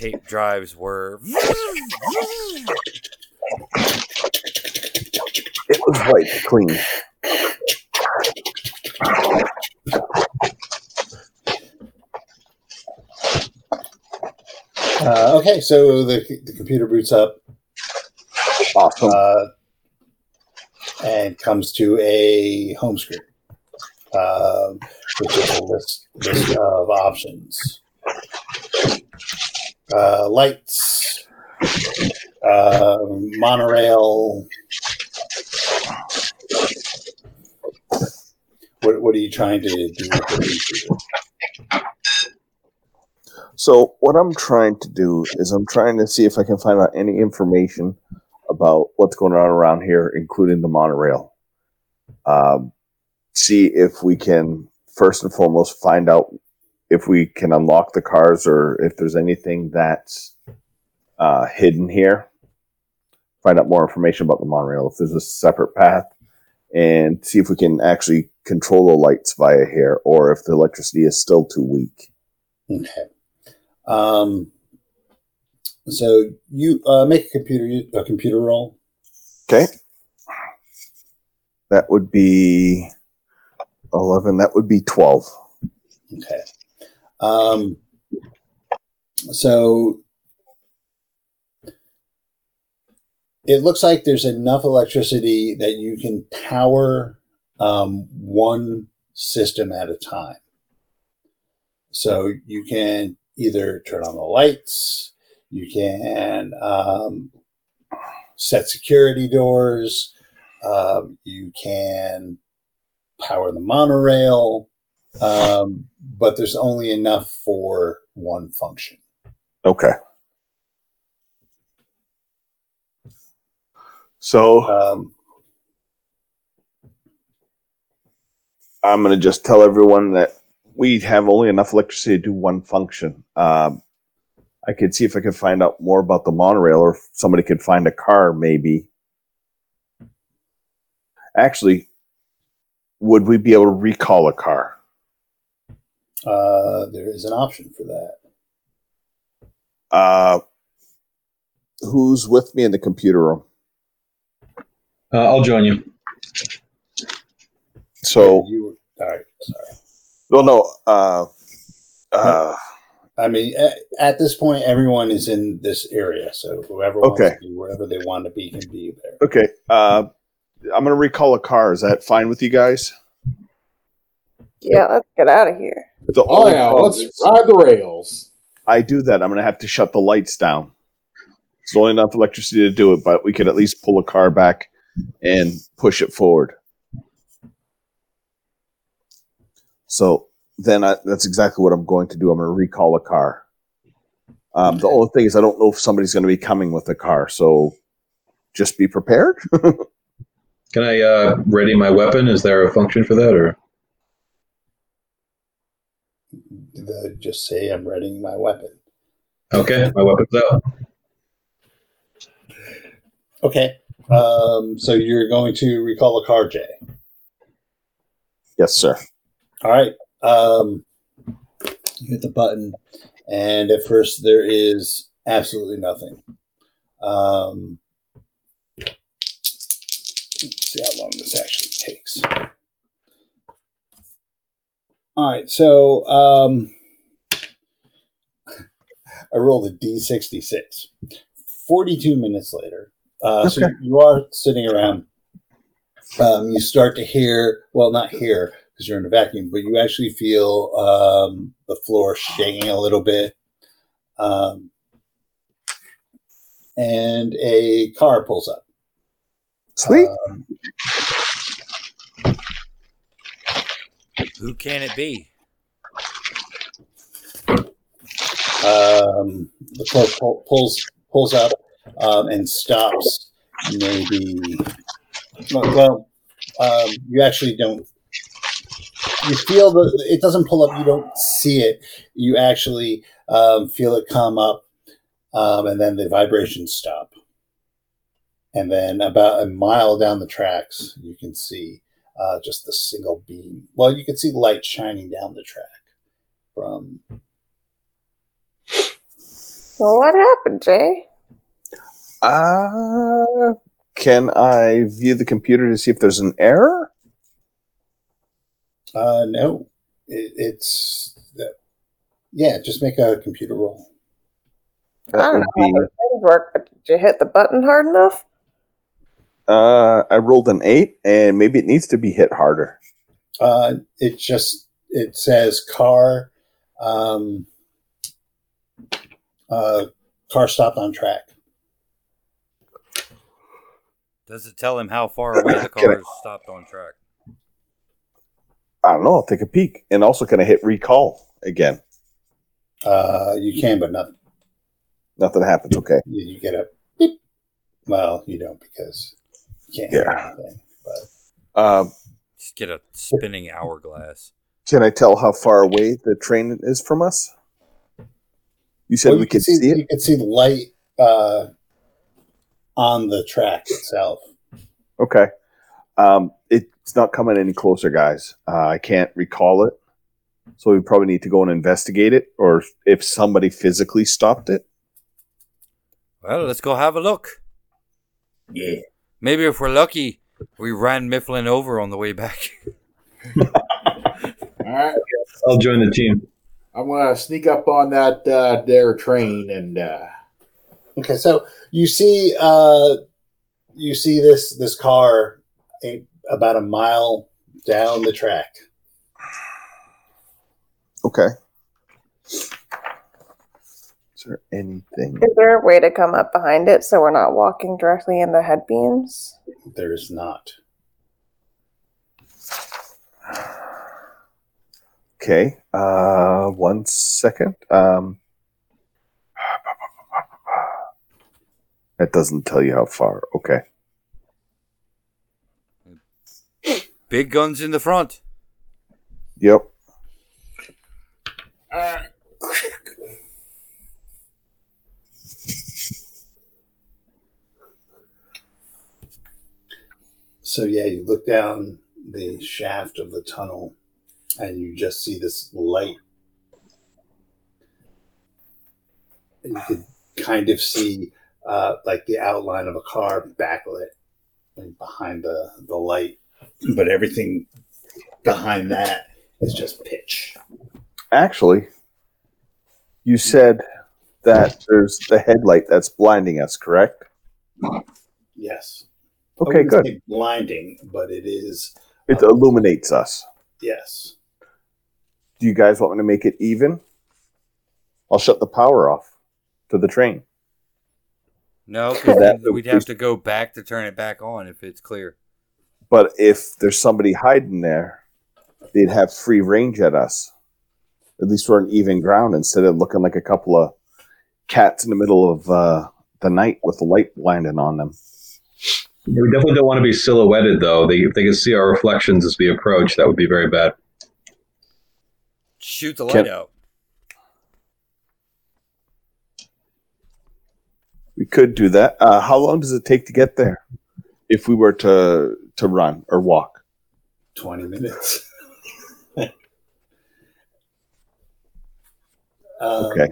Tape drives were. [laughs] It was white, clean. Uh, okay, so the, the computer boots up Awesome. uh, and comes to a home screen, um, which is a list, list of options. Uh, lights, uh, monorail. What, what are you trying to do? So what I'm trying to do is I'm trying to see if I can find out any information about what's going on around here, including the monorail. Um, see if we can first and foremost find out if we can unlock the cars or if there's anything that's uh, hidden here. Find out more information about the monorail if there's a separate path, and see if we can actually control the lights via here or if the electricity is still too weak. Okay. Um, so you uh, make a computer a computer roll. Okay. That would be 11. That would be 12. Okay. Um, so it looks like there's enough electricity that you can power um, one system at a time. So you can either turn on the lights, you can um, set security doors, um, you can power the monorail, um, but there's only enough for one function. Okay. So Um, I'm going to just tell everyone that we have only enough electricity to do one function. Um, I could see if I could find out more about the monorail or if somebody could find a car, maybe. Actually, would we be able to recall a car? Uh, there is an option for that. Uh, who's with me in the computer room? Uh, I'll join you. So, you all right? Sorry. well, no. Uh, uh, I mean, at, at this point, everyone is in this area, so whoever wants Okay. to be wherever they want to be can be there. okay. Uh, I'm gonna recall a car. Is that fine with you guys? Yeah, let's get out of here. The Oh yeah, problem let's ride the rails. I do that. I'm gonna have to shut the lights down. It's only enough electricity to do it, but we could at least pull a car back and push it forward. So then I, that's exactly what I'm going to do. I'm going to recall a car. Um, the only thing is, I don't know if somebody's going to be coming with a car, so just be prepared. [laughs] Can I uh, ready my weapon? Is there a function for that, or The, just say I'm readying my weapon. okay, my weapon's out. Okay. Um, so you're going to recall a car, Jay. yes, sir. All right. Um, you hit the button, and at first there is absolutely nothing. Um, let's see how long this actually takes. All right. So um, I rolled a d66. 42 minutes later. Uh, So you are sitting around. Um, you start to hear, well, not hear, because you're in a vacuum, but you actually feel um, the floor shaking a little bit. Um, and a car pulls up. Sweet. Um, Who can it be? um, the car pull, pulls pulls up um, and stops. Maybe well um, you actually don't. You feel the it doesn't pull up. You don't see it. You actually um, feel it come up, um, and then the vibrations stop. And then about a mile down the tracks, you can see uh, just the single beam. Well, you can see light shining down the track from Well, what happened, Jay? Uh, can I view the computer to see if there's an error? Uh, no, it, it's yeah. Just make a computer roll. I That don't would know how be. those things work, but did you hit the button hard enough? Uh, I rolled an eight, and maybe it needs to be hit harder. Uh, it just it says car, um, uh, car stopped on track. Does it tell him how far away the [laughs] car is stopped on track? I don't know. I'll take a peek, and also can I hit recall again? Uh, you can, but not Nothing happens. Okay. you, you get a beep. Well, you don't because you can't Yeah. anything. But Um, Just get a spinning hourglass. can I tell how far away the train is from us? You said Well, we you can could see, it. You it. can see the light uh, on the track itself. Okay. Um, it's not coming any closer, guys. Uh, I can't recall it, so we probably need to go and investigate it, or if somebody physically stopped it. Well, let's go have a look. Yeah. Maybe if we're lucky, we ran Mifflin over on the way back. [laughs] All right, I'll join the team. I'm gonna sneak up on that uh, their train and uh, Okay, so you see, uh, you see this this car a, about a mile down the track. Okay. Is there anything? Is there a way to come up behind it so we're not walking directly in the head beams? There's not. Okay. Uh, one second. Um, that doesn't tell you how far. Okay. Big guns in the front. Yep. So yeah, you look down the shaft of the tunnel, and you just see this light. And you can kind of see uh, like the outline of a car backlit, behind the the light, but everything behind that is just pitch. Actually, you said that there's the headlight that's blinding us, correct? Yes. I Okay, wouldn't good. say Blinding, but it is. It illuminates us. Yes. Do you guys want me to make it even? I'll shut the power off to the train. No, because That- we'd have to go back to turn it back on if it's clear. But if there's somebody hiding there, they'd have free range at us. At least we're on even ground instead of looking like a couple of cats in the middle of uh, the night with the light blinding on them. We definitely don't want to be silhouetted, though. They, if they can see our reflections as we approach, that would be very bad. Shoot the light Can- out. We could do that. Uh, how long does it take to get there? If we were to to run or walk, 20 minutes. [laughs] Um, Okay.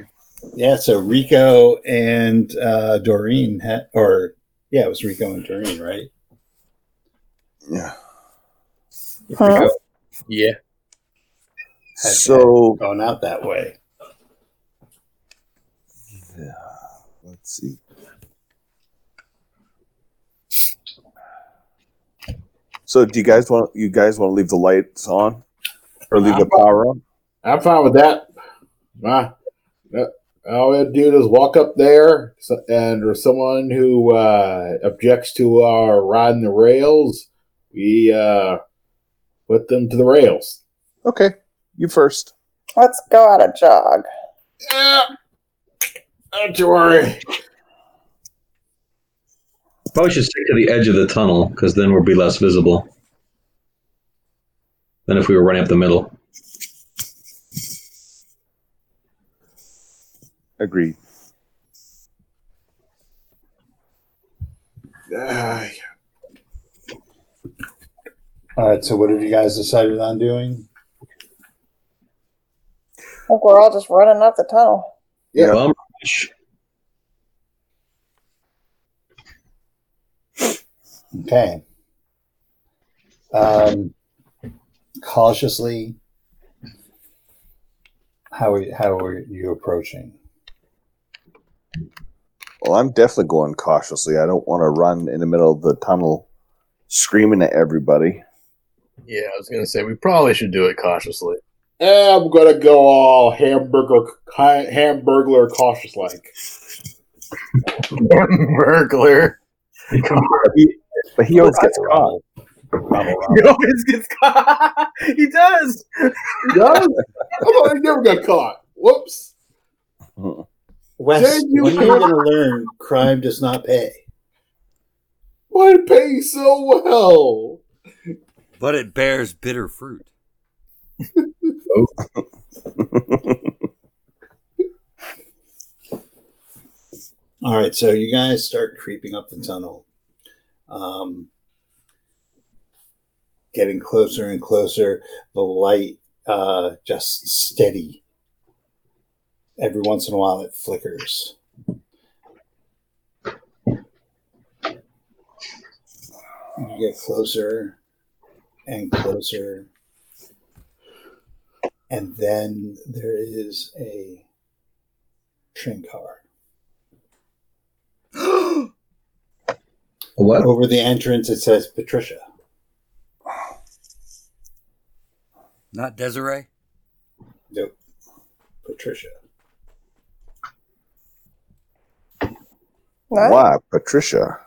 Yeah, so Rico and uh, Doreen, ha- or yeah, it was Rico and Doreen, right? yeah. Huh? Yeah. Had- So going out that way. Yeah. let's see. So do you guys want you guys want to leave the lights on or leave the power on? I'm fine with that. Ah, that- all we have to do is walk up there, and or someone who uh, objects to our riding the rails, we uh, put them to the rails. Okay, you first. Let's go out a jog. Yeah, don't you worry. Probably should stick to the edge of the tunnel because then we'll be less visible than if we were running up the middle. Agreed. Ah, All right, so what have you guys decided on doing? I think we're all just running up the tunnel. Yeah. Bum rush. Okay. Um, cautiously, how are, how are you approaching? Well, I'm definitely going cautiously. I don't want to run in the middle of the tunnel screaming at everybody. Yeah, I was gonna say we probably should do it cautiously. I'm gonna go all hamburger, hi- hamburglar cautious like. Burglar. But he always gets caught. [laughs] He always gets caught. [laughs] he does. Does? I thought he never got caught. Whoops. Wes, you- when are you going to learn crime does not pay? Why it pays so well? But it bears bitter fruit. [laughs] All right, so you guys start creeping up the tunnel, um, getting closer and closer. The light uh, just steady. Every once in a while, it flickers. You get closer and closer, and then there is a train car. [gasps] What? Over the entrance, it says Patricia. Not Desiree? Nope. Patricia. Nice. Why, Patricia?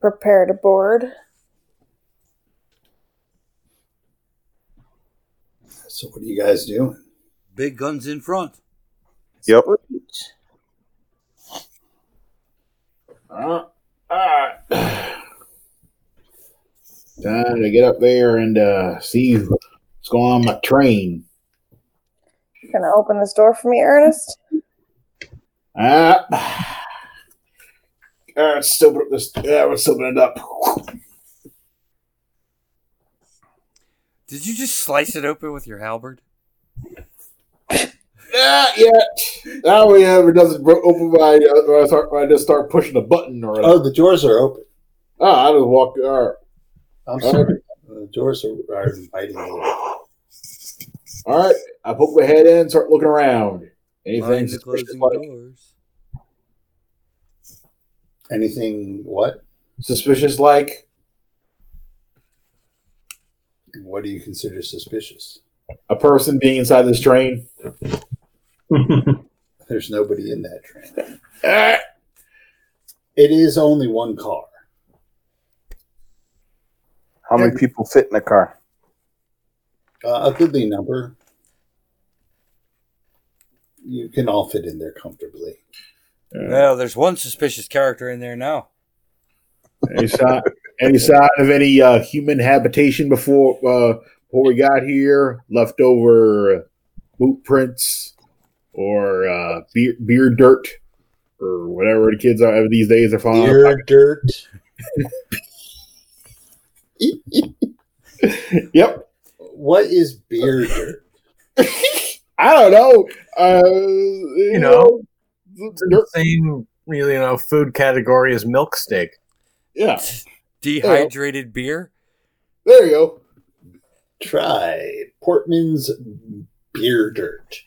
Prepare to board. So, what are you guys doing? Big guns in front. Yep. Uh, all right. Time to get up there and uh, see what's going on my train. Gonna open this door for me, Ernest? Ah. Uh, let's open up this. Yeah, let's open it up. Did you just slice it open with your halberd? Not yet. Now we ever doesn't bro- open my. Uh, when I, start, I just start pushing a button or whatever. Oh, the doors are open. Oh, I just walk. All right. I'm sorry. The doors are, are inviting me. All right. I poke my head in, start looking around. Anything the suspicious closing like, doors. Anything? What? suspicious like What do you consider suspicious? a person being inside this train? [laughs] There's nobody in that train. [laughs] It is only one car. How many people fit in a car? Uh, a goodly number. You can all fit in there comfortably. Well, there's one suspicious character in there now. Any sign? Any sign of any uh, human habitation before uh, before we got here? Leftover boot prints or uh, beer, beer dirt or whatever the kids are these days are fond. of. Beer dirt. [laughs] Yep. What is beer dirt? [laughs] I don't know. Uh, you, know, dirt. The same, really. you know, food category as milk steak. Yeah. Dehydrated beer. There you go. Try Portman's beer dirt.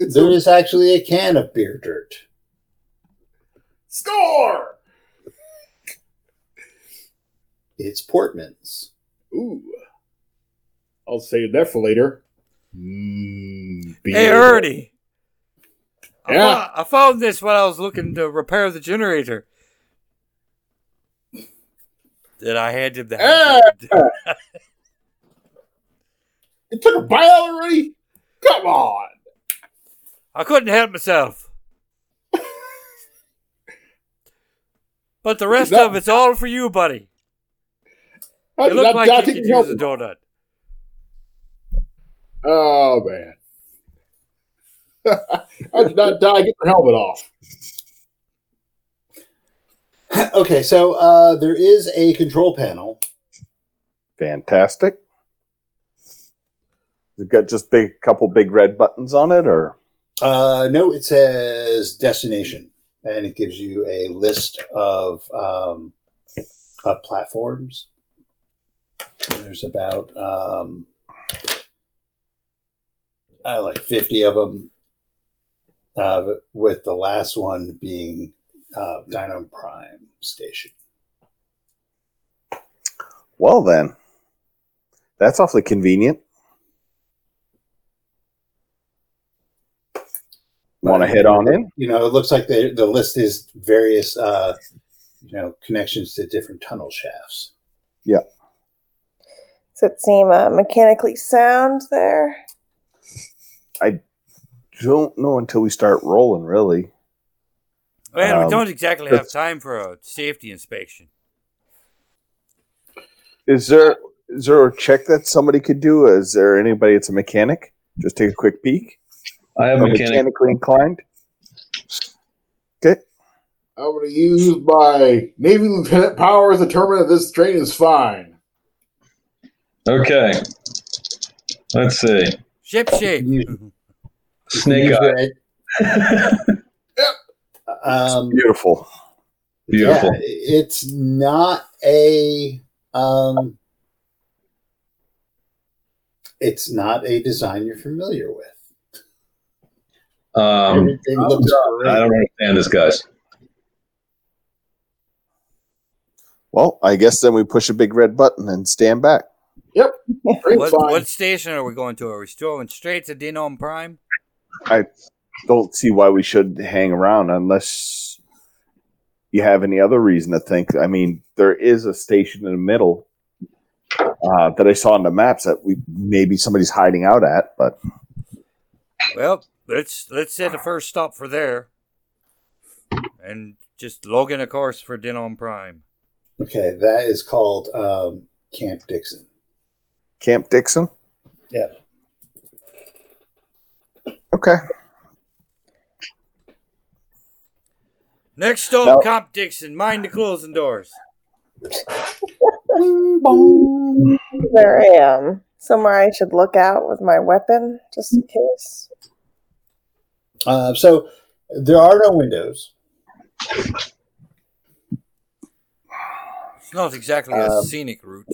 It's There a is actually a can of beer dirt. score. It's Portman's. Ooh. I'll save that for later. Mm, Hey. Ernie. I, Yeah. I found this when I was looking to repair the generator. That I had him the! [laughs] You took a bite already? Come on. I couldn't help myself. but the rest That- of it's all for you, buddy. I You did look not, like you could use a donut. Oh, man. [laughs] I did not die. Get your helmet off. [laughs] okay, so uh, there is a control panel. Fantastic. It's got just big couple big red buttons on it, or Uh, no, it says destination, and it gives you a list of, um, of platforms. There's about um, uh, like 50 of them, uh, with the last one being uh, Dino Prime Station. well, then that's awfully convenient. Want to head on in? You know, it looks like the, the list is various, uh, you know, connections to different tunnel shafts. Yeah. Does it seem uh, mechanically sound there? I don't know until we start rolling, really. Man, Um, we don't exactly have time for a safety inspection. Is there is there a check that somebody could do? Is there anybody that's a mechanic? Just take a quick peek. I am mechanic. mechanically inclined. Okay. I'm going to use my Navy Lieutenant powers to determine if this train is fine. Okay. Let's see. Ship shape. You- Snake eye. [laughs] your- Um, Beautiful. Beautiful. Yeah, it's not a um it's not a design you're familiar with. Um, looks. I don't understand this, guys. Well, I guess then we push a big red button and stand back. Yep. [laughs] What, what station are we going to? Are we going straight to Dinom Prime? I don't see why we should hang around unless you have any other reason to think. I mean, there is a station in the middle uh, that I saw on the maps that we maybe somebody's hiding out at, but Well, let's let's set the first stop for there, and just log in a course for Dinom Prime. Okay, that is called um, Camp Dixon. Camp Dixon. Yeah. Okay. Next stop, Now- Camp Dixon. Mind the closing doors. There I am. somewhere I should look out with my weapon just in case? Uh, so there are no windows. It's not exactly a Um, scenic route.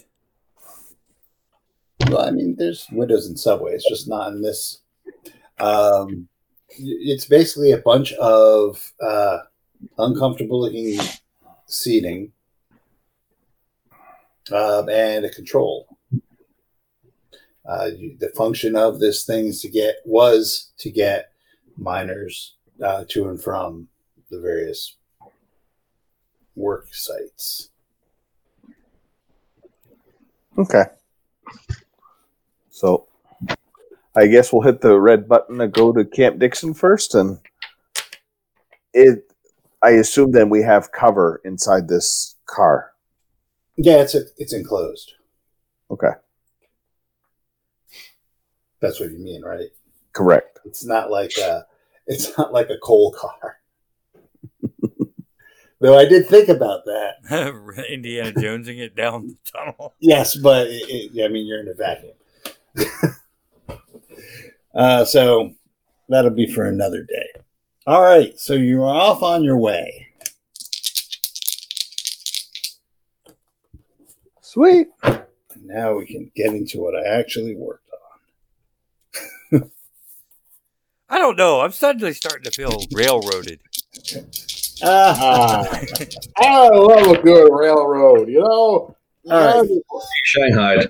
Well, I mean, there's windows in subways, just not in this. Um, it's basically a bunch of uh, uncomfortable looking seating um, and a control. Uh, you, the function of this thing is to get was to get miners uh, to and from the various work sites. Okay. So I guess we'll hit the red button to go to Camp Dixon first and it I assume then we have cover inside this car. Yeah, it's a, it's enclosed. Okay. That's what you mean, right? Correct. It's not like a, it's not like a coal car. [laughs] Though I did think about that. [laughs] Indiana Jonesing it down the tunnel. Yes, but it, it, I mean you're in a vacuum. [laughs] uh, so that'll be for another day. All right, so you're off on your way. Sweet. Now we can get into what I actually worked on. I don't know. I'm suddenly starting to feel railroaded. Ah, I love a good railroad, you know? All right. Shanghai.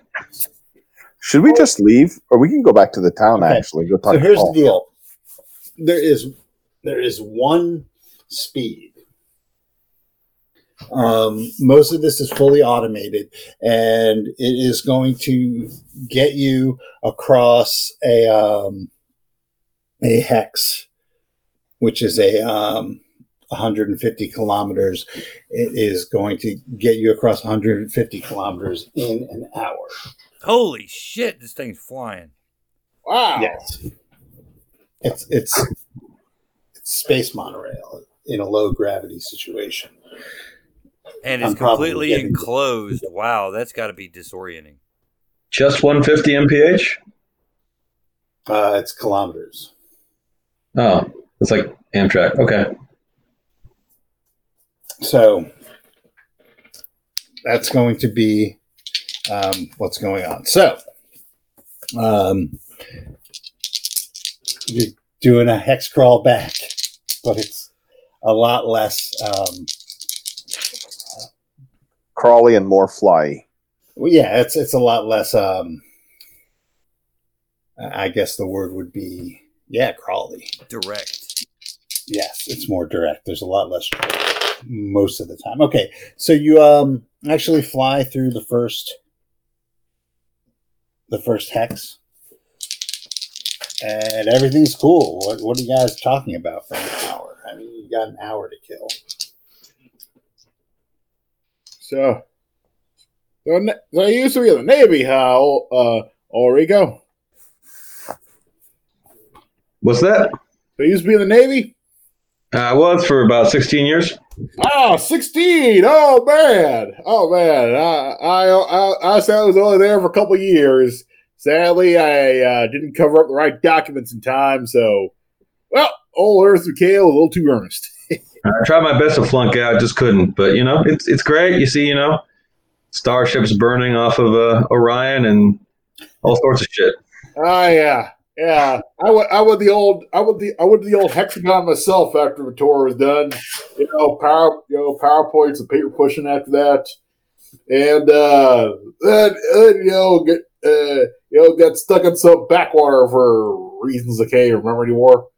Should we just leave? Or we can go back to the town Okay. actually. Go talk so here's the deal. There is there is one speed. Um, most of this is fully automated, and it is going to get you across a um, a hex, which is a um, 150 kilometers. It is going to get you across 150 kilometers in an hour. Holy shit, this thing's flying. Wow. Yes. It's it's it's space monorail in a low gravity situation. And I'm it's completely getting- enclosed. Wow, that's got to be disorienting. Just 150 mph? Uh, it's kilometers. Oh, it's like Amtrak. Okay. So that's going to be um, what's going on. So um, you're doing a hex crawl back, but it's a lot less. Um, Crawley and more fly. well, yeah, it's it's a lot less. Um, I guess the word would be yeah, crawly. Direct. Yes, it's more direct. There's a lot less most of the time. Okay, so you um actually fly through the first the first hex, and everything's cool. What what are you guys talking about for an hour? I mean, you got an hour to kill. So, so, so you used to be in the Navy, how, uh, Ulrico? What's that? So you used to be in the Navy? Uh, I was for about 16 years. Oh, 16. Oh, man. Oh, man. I, I, I, I said I was only there for a couple years. Sadly, I uh, didn't cover up the right documents in time, so, well, old Earth McHale a little too earnest. [laughs] I tried my best to flunk out, just couldn't. But you know, it's it's great. You see, you know, starships burning off of uh, Orion and all sorts of shit. Oh yeah, yeah. I would, I would the old, I would the, I would the old hexagon myself after the tour was done. You know, power, you know, powerpoints and paper pushing after that, and uh, then, then you know, get, uh, you know, got stuck in some backwater for reasons I can't remember anymore.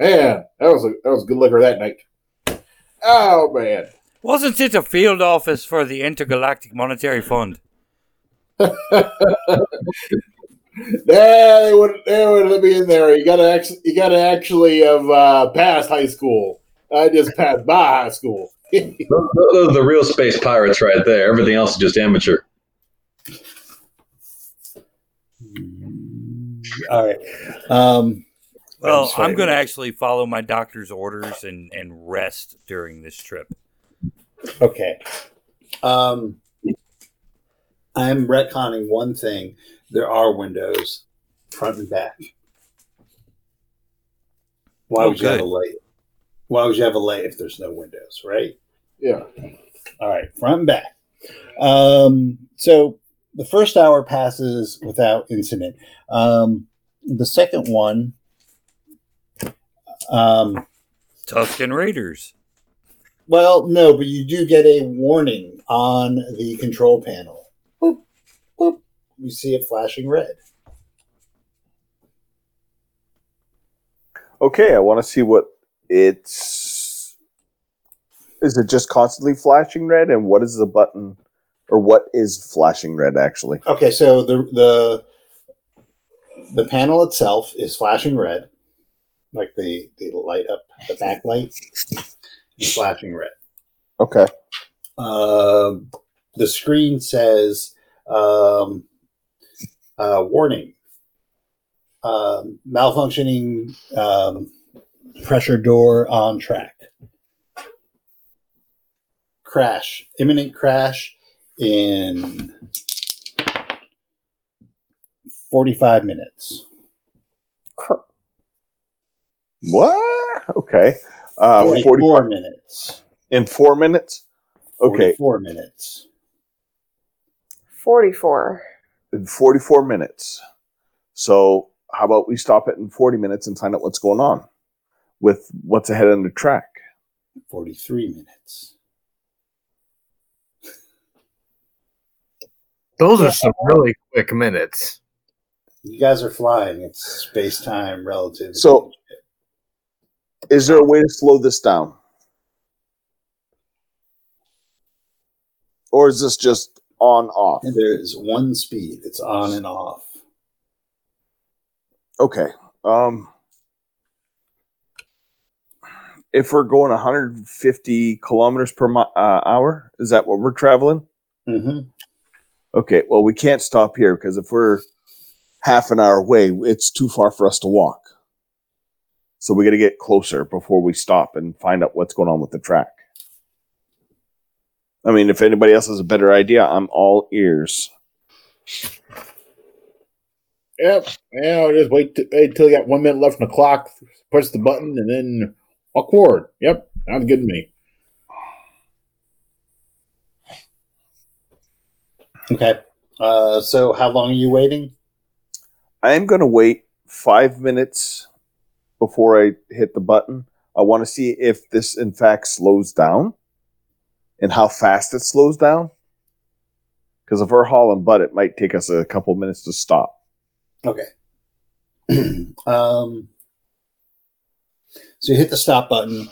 Man, that was a that was good liquor that night. Oh man. Wasn't it a field office for the Intergalactic Monetary Fund? [laughs] Yeah, they would they would let me in there. You gotta actually you gotta actually have uh, passed high school. I just passed by high school. [laughs] Those, those are the real space pirates right there. Everything else is just amateur. All right. Um, Well, sorry. I'm going to actually follow my doctor's orders and, and rest during this trip. Okay. Um, I'm retconning one thing there are windows front and back. Why Oh, would you have a light? Why would you have a light if there's no windows, right? Yeah. All right, front and back. Um, so the first hour passes without incident. Um, the second one, um, Tusken Raiders. well, no, but you do get a warning on the control panel. You see it flashing red. Okay, I want to see what it's. Is it just constantly flashing red? And what is the button, or what is flashing red actually? Okay, so the the the panel itself is flashing red, like the the light up the backlight is flashing red. Okay. Um the screen says um, uh, warning um, malfunctioning um, pressure door on track crash imminent crash in 45 minutes What? Okay. Uh, 44 44 minutes in four minutes. Okay, four minutes 44. In 44 minutes. So, how about we stop it in 40 minutes and find out what's going on with what's ahead on the track? 43 minutes Those are some really quick minutes. you guys are flying it's space-time relative So- Is there a way to slow this down? Or is this just on off? And there's one speed it's on and off Okay. Um if we're going 150 kilometers per mi- uh, hour, is that what we're traveling? hmm Okay, well, we can't stop here because if we're half an hour away, it's too far for us to walk. So we got to get closer before we stop and find out what's going on with the track. I mean, if anybody else has a better idea, I'm all ears. Yep. Yeah, I'll just wait, t- wait till you got one minute left on the clock, push the button, and then walk forward. Yep. Sounds good to me. okay uh, so how long are you waiting I am going to wait five minutes before I hit the button. I want to see if this, in fact, slows down and how fast it slows down. Because if we're hauling butt, it might take us a couple minutes to stop. Okay. [clears throat] um, so you hit the stop button,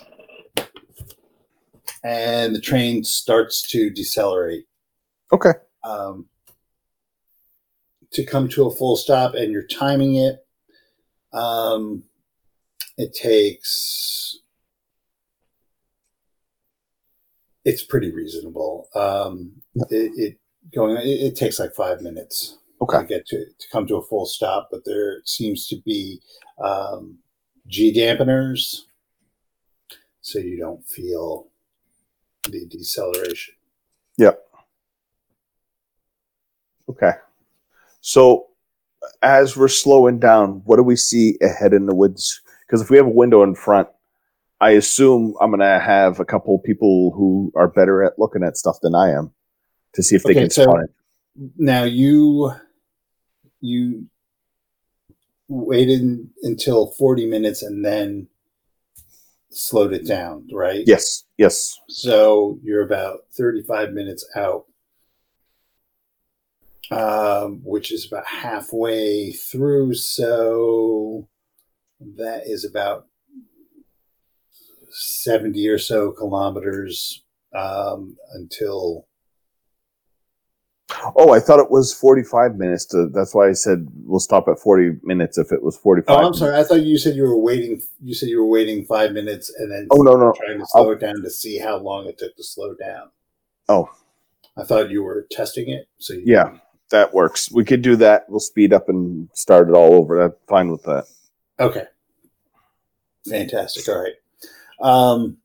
and the train starts to decelerate. Okay. Um, to come to a full stop, and you're timing it. Um, it takes. It's pretty reasonable. Um, it, it going. It, it takes like five minutes Okay. to get to to come to a full stop, but there seems to be um, G dampeners, so you don't feel the deceleration. Yep. Okay. So as we're slowing down, what do we see ahead in the woods? Because if we have a window in front, I assume I'm going to have a couple people who are better at looking at stuff than I am to see if they Okay, can so- spot it. Now you you waited until forty minutes and then slowed it down, right? Yes. Yes. So you're about 35 minutes out, um, which is about halfway through. So that is about 70 or so kilometers um, until. Oh, I thought it was 45 minutes. To, that's why I said we'll stop at 40 minutes if it was 45. Oh, I'm sorry. I thought you said you were waiting. You said you were waiting five minutes and then Oh, no, no. trying to slow it down to see how long it took to slow down. Oh. I thought you were testing it. So you Yeah, that works. We could do that. We'll speed up and start it all over. I'm fine with that. Okay. Fantastic. All right. Um,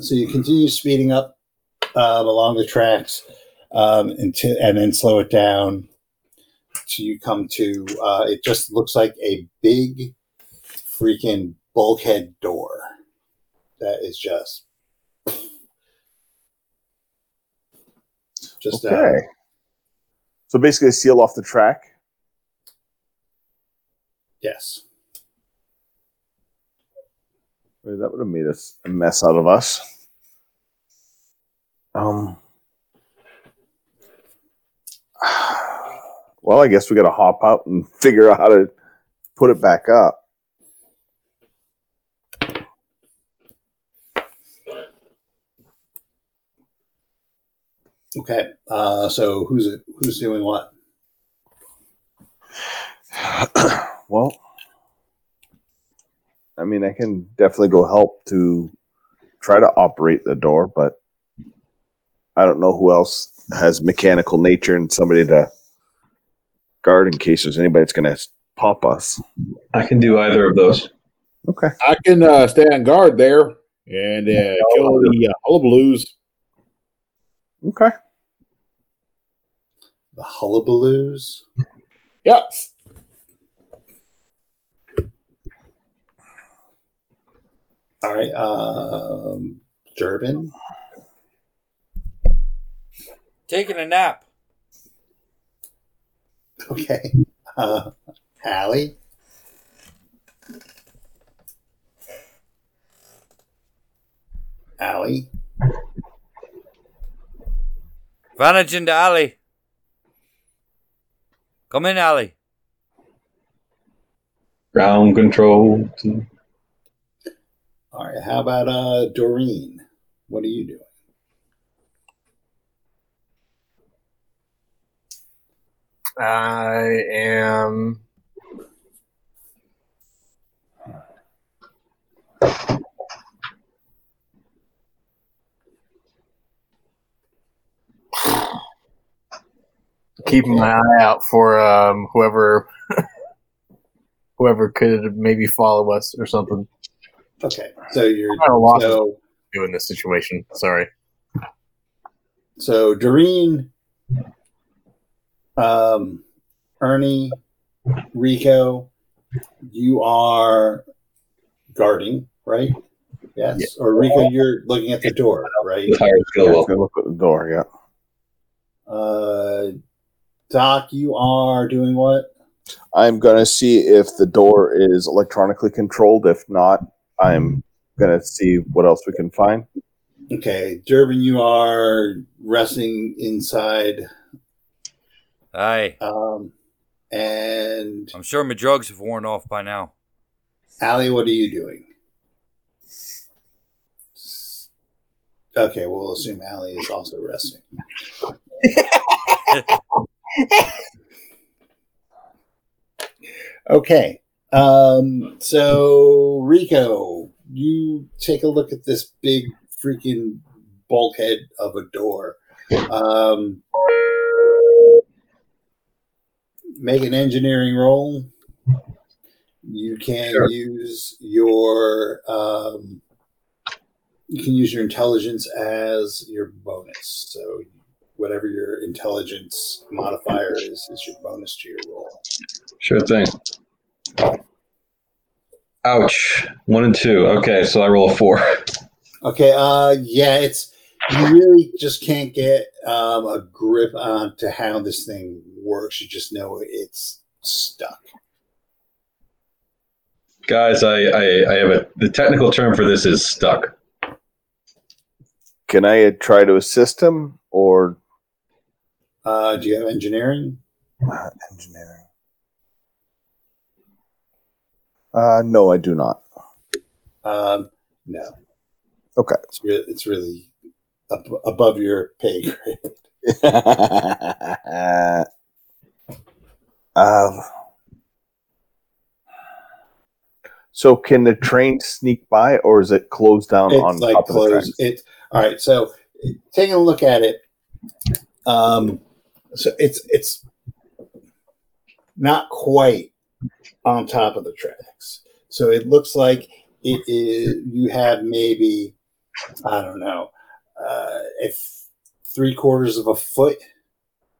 so you continue speeding up um, along the tracks um, until, and then slow it down to you come to uh, it just looks like a big freaking bulkhead door that is just just uh, Okay. So basically, seal off the track. yes Well, That would have made us a mess out of us. Um. [sighs] Well, I guess we got to hop out and [laughs] figure out how to put it back up. okay uh, so who's it who's doing what [clears throat] well, I mean, I can definitely go help to try to operate the door, but I don't know who else has mechanical nature and somebody to guard in case there's anybody that's going to pop us. I can do either of those. Okay. I can uh, stay on guard there and uh, kill the uh, hullabaloos. Okay. the hullabaloos Yes. All right um Durbin Taking a nap. okay uh Allie Allie Vantage into alley. Come in, Allie. Ground control. to- all right how about uh Doreen what are you doing I am. Keeping my eye out for um, whoever, [laughs] whoever could maybe follow us or something. Okay so you're I'm at a loss of so do in this situation. Sorry. So Doreen, um, Ernie, Rico, you are guarding, right? Yes. Or Rico, you're looking at the door, right? With higher skill Yeah, level. look at the door. Yeah. Uh, Doc, you are doing what? I'm going to see if the door is electronically controlled. If not, I'm going to see what else we can find. Okay, Durbin, you are resting inside, Aye. um, and I'm sure my drugs have worn off by now. Allie, what are you doing? Okay, we'll assume Allie is also resting. [laughs] okay. Um, so Rico, you take a look at this big freaking bulkhead of a door. Um, make an engineering roll. You can Sure. use your um, you can use your intelligence as your bonus. So whatever your intelligence modifier is is your bonus to your roll. Sure thing. Ouch. One and two. Okay, so I roll a four. Okay, uh yeah, it's you really just can't get um, a grip on to how this thing works. You just know it's stuck. Guys, I, I, I have a the technical term for this is stuck. Can I try to assist him or Uh, do you have engineering? uh, engineering? Uh, no, I do not. Um, no. Okay. It's really, it's really up, above your pay grade. [laughs] um, so can the train sneak by, or is it closed down on like top of the train? It all right. So taking a look at it, um, so it's it's not quite on top of the tracks. So it looks like it is. You have maybe I don't know uh, if three quarters of a foot.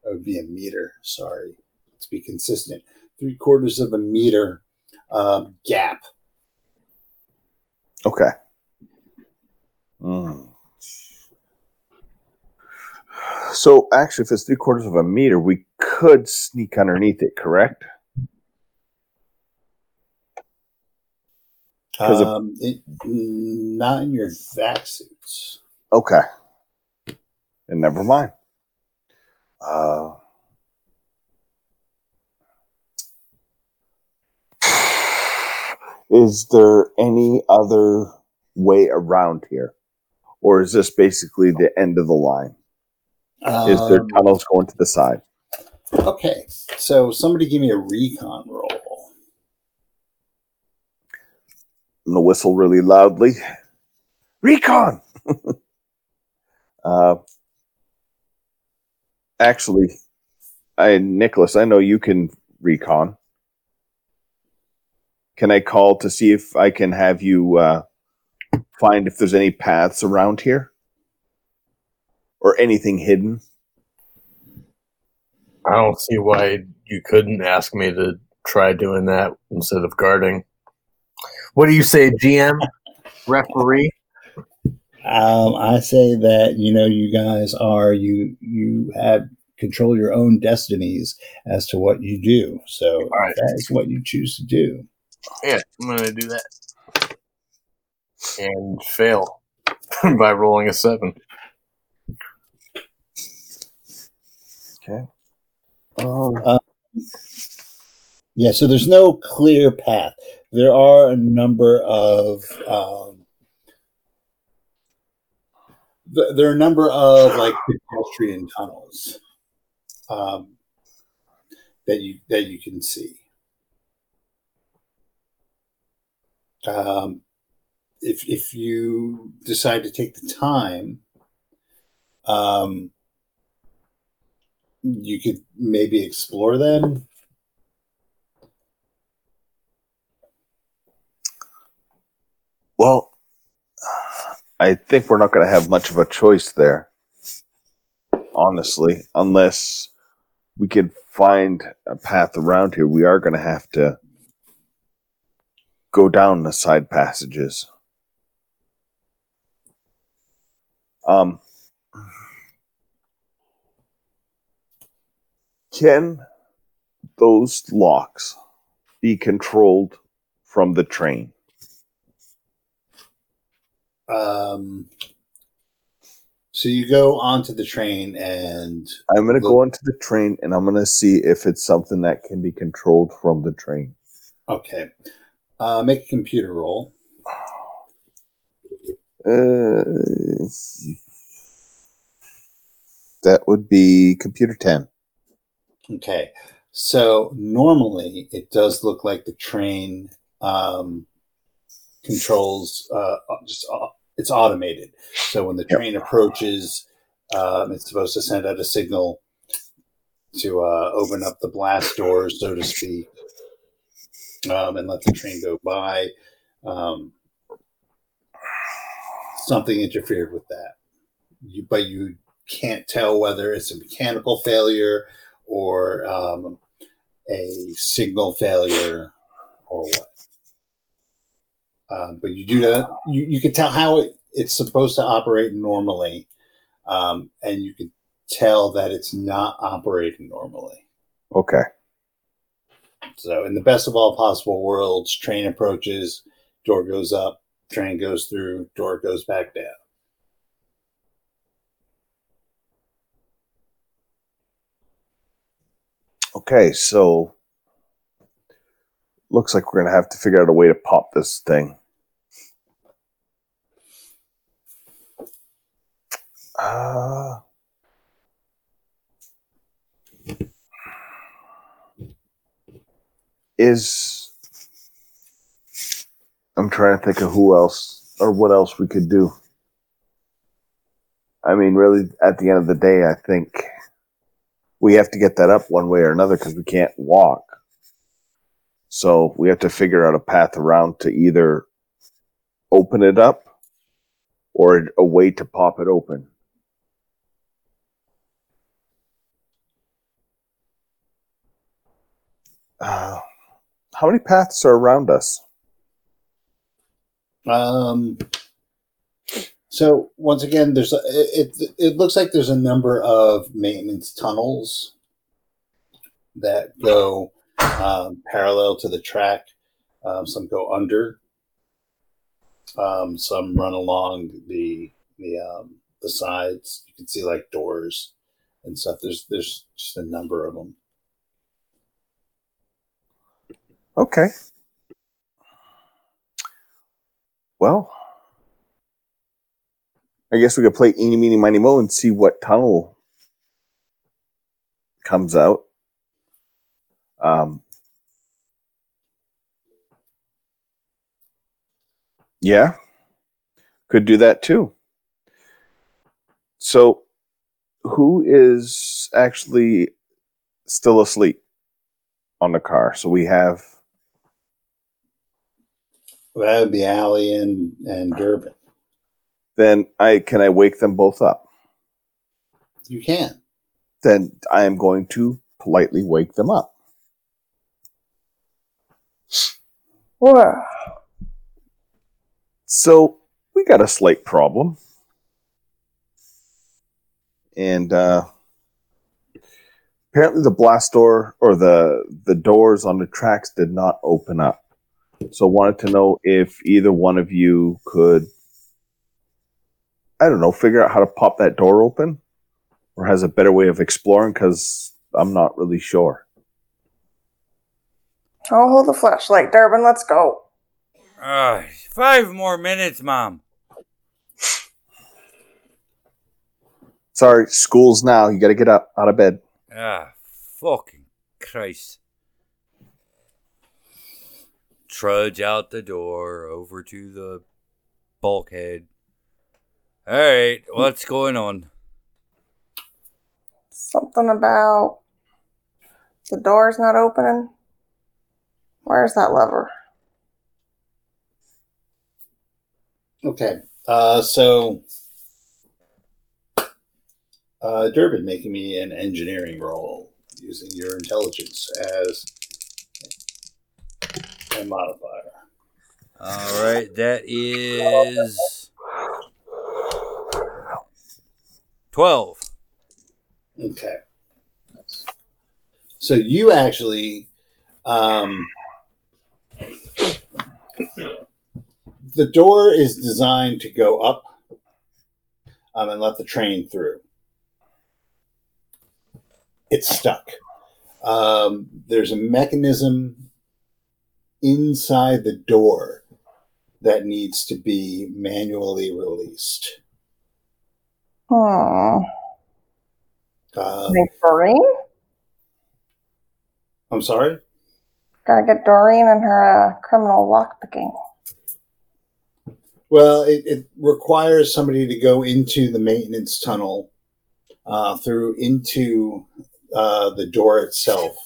That would be a meter. Sorry. to be consistent. Three quarters of a meter um, gap. Okay. Mm. So actually, if it's three quarters of a meter, we could sneak underneath it, correct? 'Cause if- Um, it, not in your vac suits. Okay. And never mind. Uh, is there any other way around here? Or is this basically the end of the line? Is there Um, tunnels going to the side? Okay, so somebody give me a recon roll. I'm gonna whistle really loudly. Recon. [laughs] uh, actually, I Nicholas, I know you can recon. Can I call to see if I can have you uh, find if there's any paths around here or anything hidden? I don't see why you couldn't ask me to try doing that instead of guarding. What do you say, GM? Referee? Um, I say that you know you guys are you you have control your own destinies as to what you do. So right. that is what you choose to do. Yeah, I'm going to do that. And fail [laughs] by rolling a seven. Okay. Um, Yeah, so there's no clear path. There are a number of um, th- there are a number of like pedestrian tunnels um, that you that you can see. Um, if if you decide to take the time, um, you could maybe explore them. Well, I think we're not going to have much of a choice there, honestly, unless we can find a path around here. We are going to have to go down the side passages. Um, can those locks be controlled from the train? Um, so you go onto the train and I'm going to go onto the train and I'm going to see if it's something that can be controlled from the train. okay, uh, make a computer roll. Uh, that would be computer 10. Okay, so normally it does look like the train um, controls uh, just au- it's automated. So when the Yep. train approaches, um, it's supposed to send out a signal to uh, open up the blast doors, so to speak, um, and let the train go by. Um, something interfered with that, you, but you can't tell whether it's a mechanical failure or um, a signal failure or what. Um, but you do that. You, you can tell how it, it's supposed to operate normally, um, and you can tell that it's not operating normally. Okay. So, in the best of all possible worlds, train approaches, door goes up, train goes through, door goes back down. Okay, so looks like we're going to have to figure out a way to pop this thing. Uh, is I'm trying to think of who else or what else we could do. I mean, really, at the end of the day, I think we have to get that up one way or another because we can't walk. So we have to figure out a path around to either open it up or a way to pop it open. Uh, how many paths are around us? Um, so once again, there's a, it, it. It looks like there's a number of maintenance tunnels that go um, parallel to the track. Um, some go under. Um, some run along the the um, the sides. You can see like doors and stuff. There's there's just a number of them. Okay. Well, I guess we could play Eeny, Meeny, Miny, Mo and see what tunnel comes out. Um, yeah, could do that too. So, who is actually still asleep on the car? So we have That would be Allie and and Durbin. then I can I wake them both up. You can. Then I am going to politely wake them up. Whoa. So we got a slight problem. And uh, apparently the blast door or the the doors on the tracks did not open up. So wanted to know if either one of you could I don't know, figure out how to pop that door open or has a better way of exploring cuz I'm not really sure. I'll hold the flashlight, Durbin. Let's go. Uh, five more minutes, Mom. Sorry, school's now. You got to get up out of bed. Ah, fucking Christ. Trudge out the door over to the bulkhead. Alright, what's going on? Something about the door's not opening. Where's that lever? Okay. Uh, so, uh, Durbin making me an engineering roll using your intelligence as a modifier. Alright, that is. 12. Okay. So you actually, um, the door is designed to go up um, and let the train through. It's stuck. Um, there's a mechanism inside the door that needs to be manually released. Hmm. Um, I'm sorry. Gotta get Doreen and her uh, criminal lockpicking. Well, it, it requires somebody to go into the maintenance tunnel uh, through into uh, the door itself,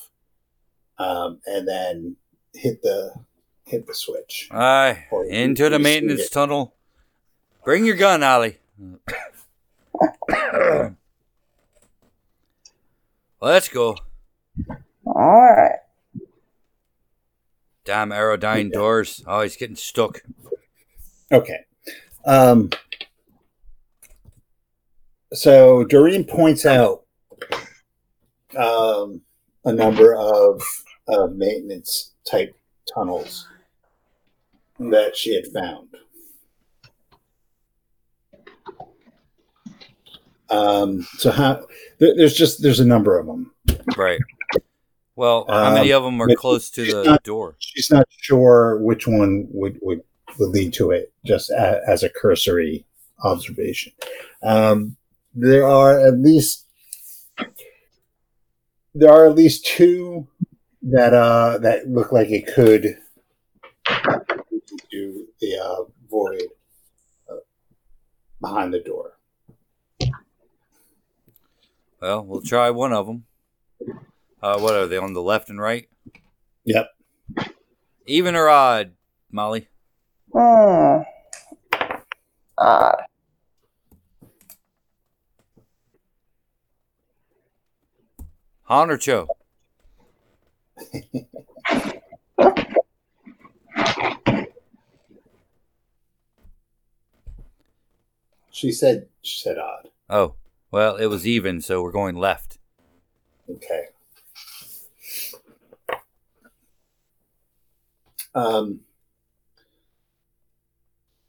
um, and then hit the hit the switch. Aye, Or into the maintenance it. tunnel. Bring your gun, Ollie. [coughs] Let's go. Alright. Damn aerodyne doors. Oh, he's getting stuck. Okay. Um, so Doreen points out um, a number of, of maintenance type tunnels that she had found. Um, so how there, there's just there's a number of them. Right. Well, how many Um, of them are close to the not- door? She's not sure which one would would, would lead to it, just a, as a cursory observation. Um, there are at least there are at least two that uh that look like it could do the uh, void uh, behind the door. Well, we'll try one of them. Uh, what are they on the left and right? Yep. Even or odd, Molly? Hmm. Odd. Han or Cho? [laughs] She said she said odd. Oh, well, it was even, so we're going left. Okay. Um,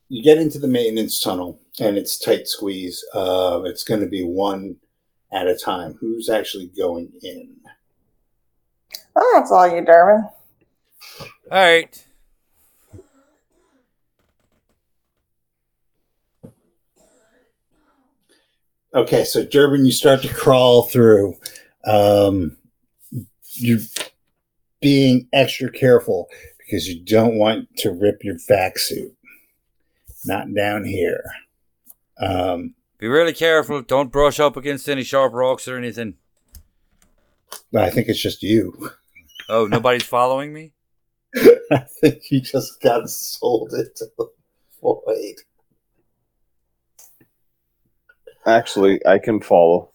you get into the maintenance tunnel, and it's tight squeeze. Uh, it's going to be one at a time. Who's actually going in? Oh, that's all you, Durbin. All right. Okay, so Durbin, you start to crawl through. Um, you're being extra careful because you don't want to rip your vac suit. Not down here. Um, Be really careful. Don't brush up against any sharp rocks or anything. I think it's just you. Oh, nobody's following me? [laughs] I think you just got sold into the void. Actually, I can follow.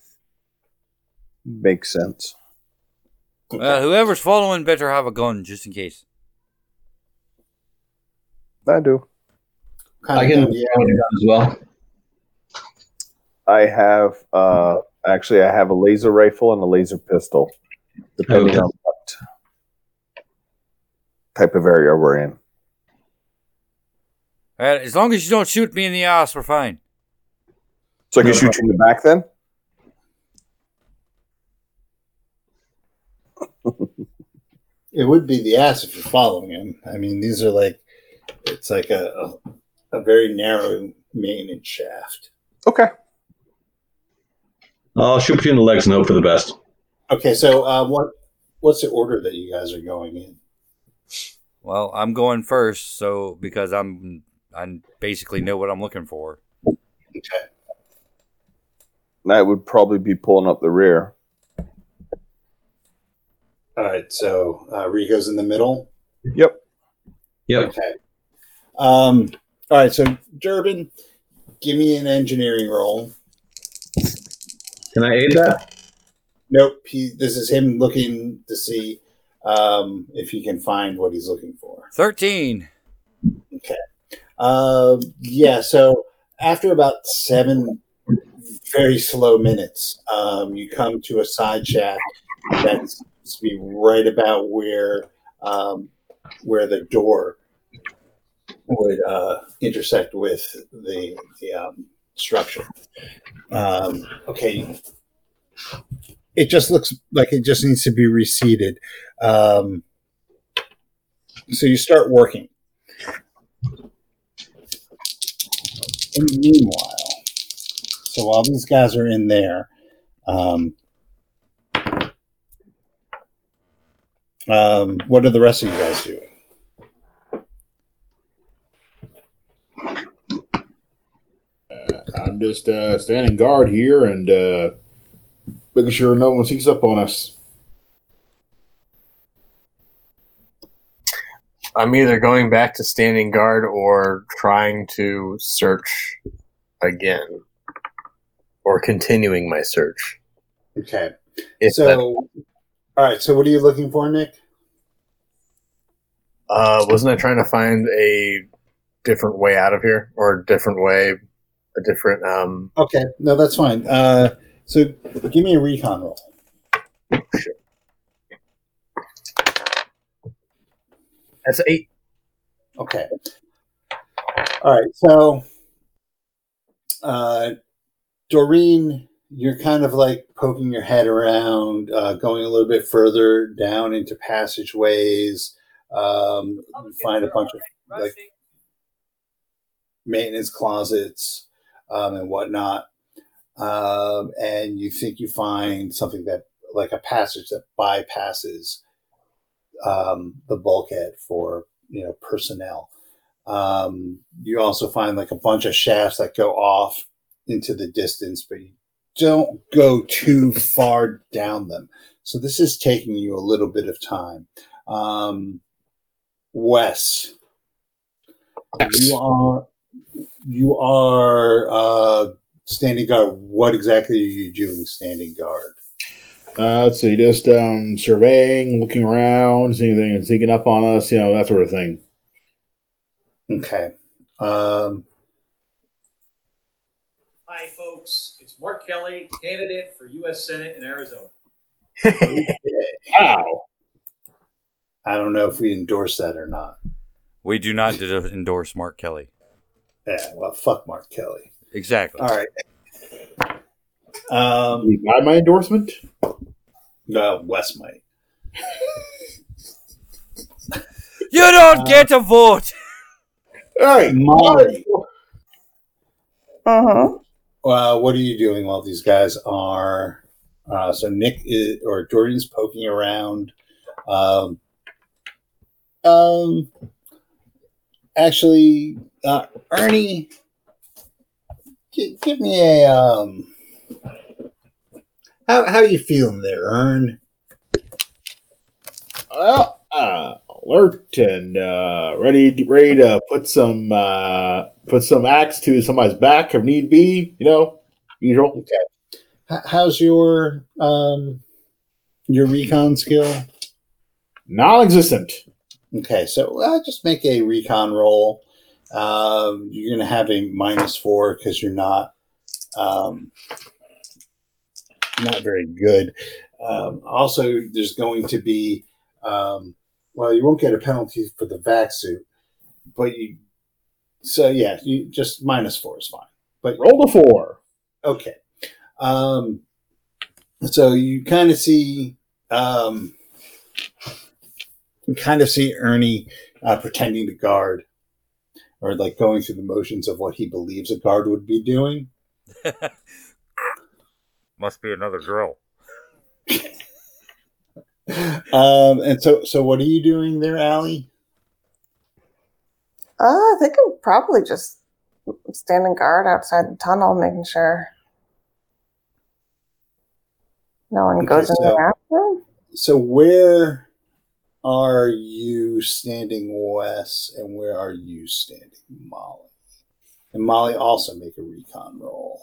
Makes sense. Well, whoever's following better have a gun just in case. I do. Kind I can gun do you follow the as well. I have uh actually I have a laser rifle and a laser pistol, depending Okay. on what type of area we're in. All right, as long as you don't shoot me in the ass, we're fine. So I can shoot you in the back then? [laughs] It would be the ass if you're following him. I mean, these are like, it's like a, a, a very narrow main and shaft. Okay. I'll shoot between the legs and hope for the best. Okay, so uh, what what's the order that you guys are going in? Well, I'm going first, so because I'm I basically know what I'm looking for. Okay. I would probably be pulling up the rear. All right, so uh, Rico's in the middle. Yep. Yep. Okay. Um, all right, so Durbin, give me an engineering roll. Can I aid that? Nope, he, this is him looking to see um, if he can find what he's looking for. Thirteen. Um, yeah, so after about seven very slow minutes, um, you come to a side shaft that's to be right about where um, where the door would uh, intersect with the the um, structure. Um, okay, it just looks like it just needs to be reseated. Um, so you start working. And meanwhile, so while these guys are in there, um, um, what are the rest of you guys doing? I'm just uh, standing guard here and uh, making sure no one sneaks up on us. I'm either going back to standing guard or trying to search again, or continuing my search. Okay. If so, that, all right. So, what are you looking for, Nick? uh, wasn't I trying to find a different way out of here, or a different way, a different um? Okay. No, that's fine. Uh, so, give me a recon roll. That's eight. Okay. All right. So, uh, Doreen, you're kind of like poking your head around, uh, going a little bit further down into passageways. Um, you find a bunch of like maintenance closets um, and whatnot. Um, and you think you find something that, like a passage that bypasses um, the bulkhead for you know personnel. Um, you also find like a bunch of shafts that go off into the distance, but you don't go too far down them. So this is taking you a little bit of time. Um, Wes, you are you are uh, standing guard. What exactly are you doing standing guard? Uh, so you just um, surveying, looking around, seeing anything sneaking up on us, you know, that sort of thing. Okay. Um, Hi, folks. It's Mark Kelly, candidate for U.S. Senate in Arizona. [laughs] Wow. I don't know if we endorse that or not. We do not [laughs] endorse Mark Kelly. Yeah, well, fuck Mark Kelly. Exactly. All right. Um, You buy my endorsement? no, Wes might. [laughs] You don't get a vote. [laughs] Hey, Molly. Mm-hmm. Uh, what are you doing while these guys are? Uh, so Nick is, or Jordan's poking around. Um, um, actually, uh, Ernie, gi- give me a um. How how you feeling there, Ern? Well, uh, alert and uh, ready, ready to put some uh, put some axe to somebody's back if need be. You know, usual. H- how's your um your recon skill? Non-existent. Okay, so uh, just make a recon roll. Um, you're going to have a minus four because you're not um, not very good. Um, also, there's going to be um, well, you won't get a penalty for the vac suit, but you. So yeah, you just minus four is fine. But Roll the four. Okay. Um, so you kind of see, um, you kind of see Ernie uh, pretending to guard, or like going through the motions of what he believes a guard would be doing. [laughs] Must be another girl. [laughs] Um, and so, so what are you doing there, Allie? Uh, I think I'm probably just standing guard outside the tunnel, making sure no one Okay, goes in so- there after. So where are you standing, Wes, and where are you standing, Molly? And Molly also make a recon roll.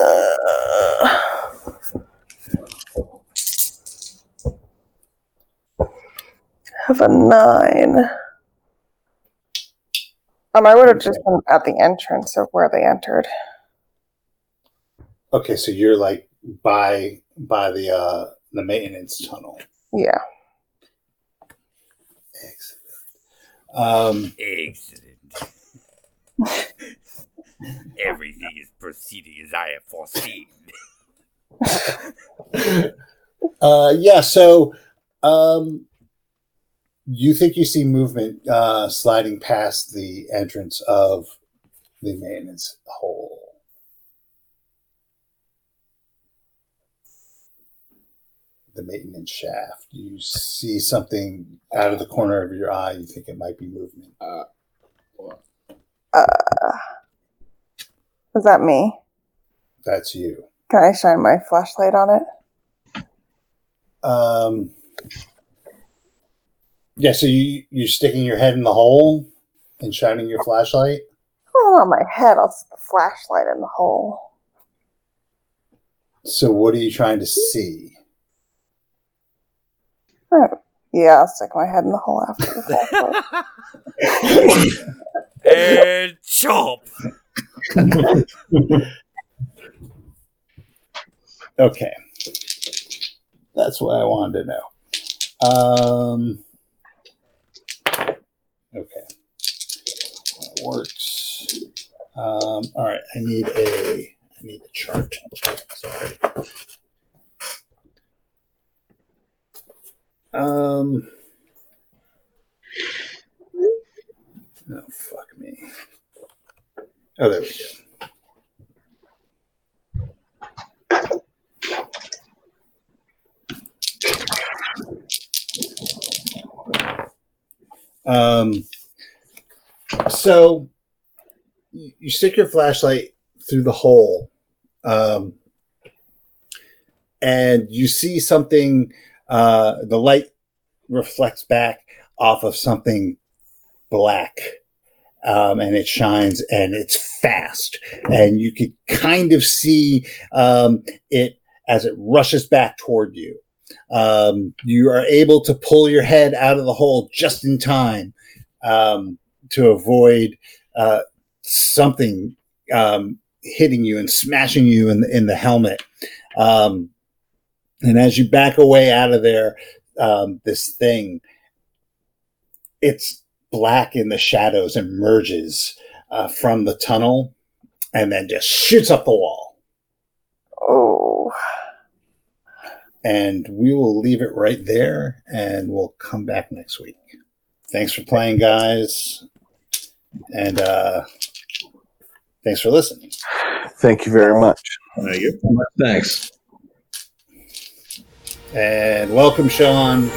Uh, have a nine. Um, I would have just been at the entrance of where they entered. Okay, so you're like by by the uh the maintenance tunnel. Yeah. Excellent. Um, Excellent. Everything is proceeding as I have foreseen. [laughs] uh, yeah. So, um, you think you see movement uh, sliding past the entrance of the maintenance hole? The maintenance shaft. You see something out of the corner of your eye. You think it might be movement. Uh, is that me? That's you. Can I shine my flashlight on it? Um, yeah, so you you're sticking your head in the hole and shining your flashlight. Oh, on my head. I'll stick the flashlight in the hole. So what are you trying to see? Oh, Yeah, I'll stick my head in the hole after the flashlight. And chomp. [laughs] Okay, that's what I wanted to know. Um, okay, that works. Um, all right, I need a I need a chart. Sorry. Um. Oh fuck me. Oh, there we go. Um, so you stick your flashlight through the hole, um, and you see something. Uh, the light reflects back off of something black, um, and it shines, and it's fast, and you could kind of see um, it as it rushes back toward you. Um, you are able to pull your head out of the hole just in time um, to avoid uh, something um, hitting you and smashing you in the, in the helmet. Um, and as you back away out of there, um, this thing, it's black in the shadows, emerges uh, from the tunnel, and then just shoots up the wall. Oh. And we will leave it right there, and we'll come back next week. Thanks for playing, guys, and uh, thanks for listening. Thank you very much. Thank you. Thanks. And welcome, Sean.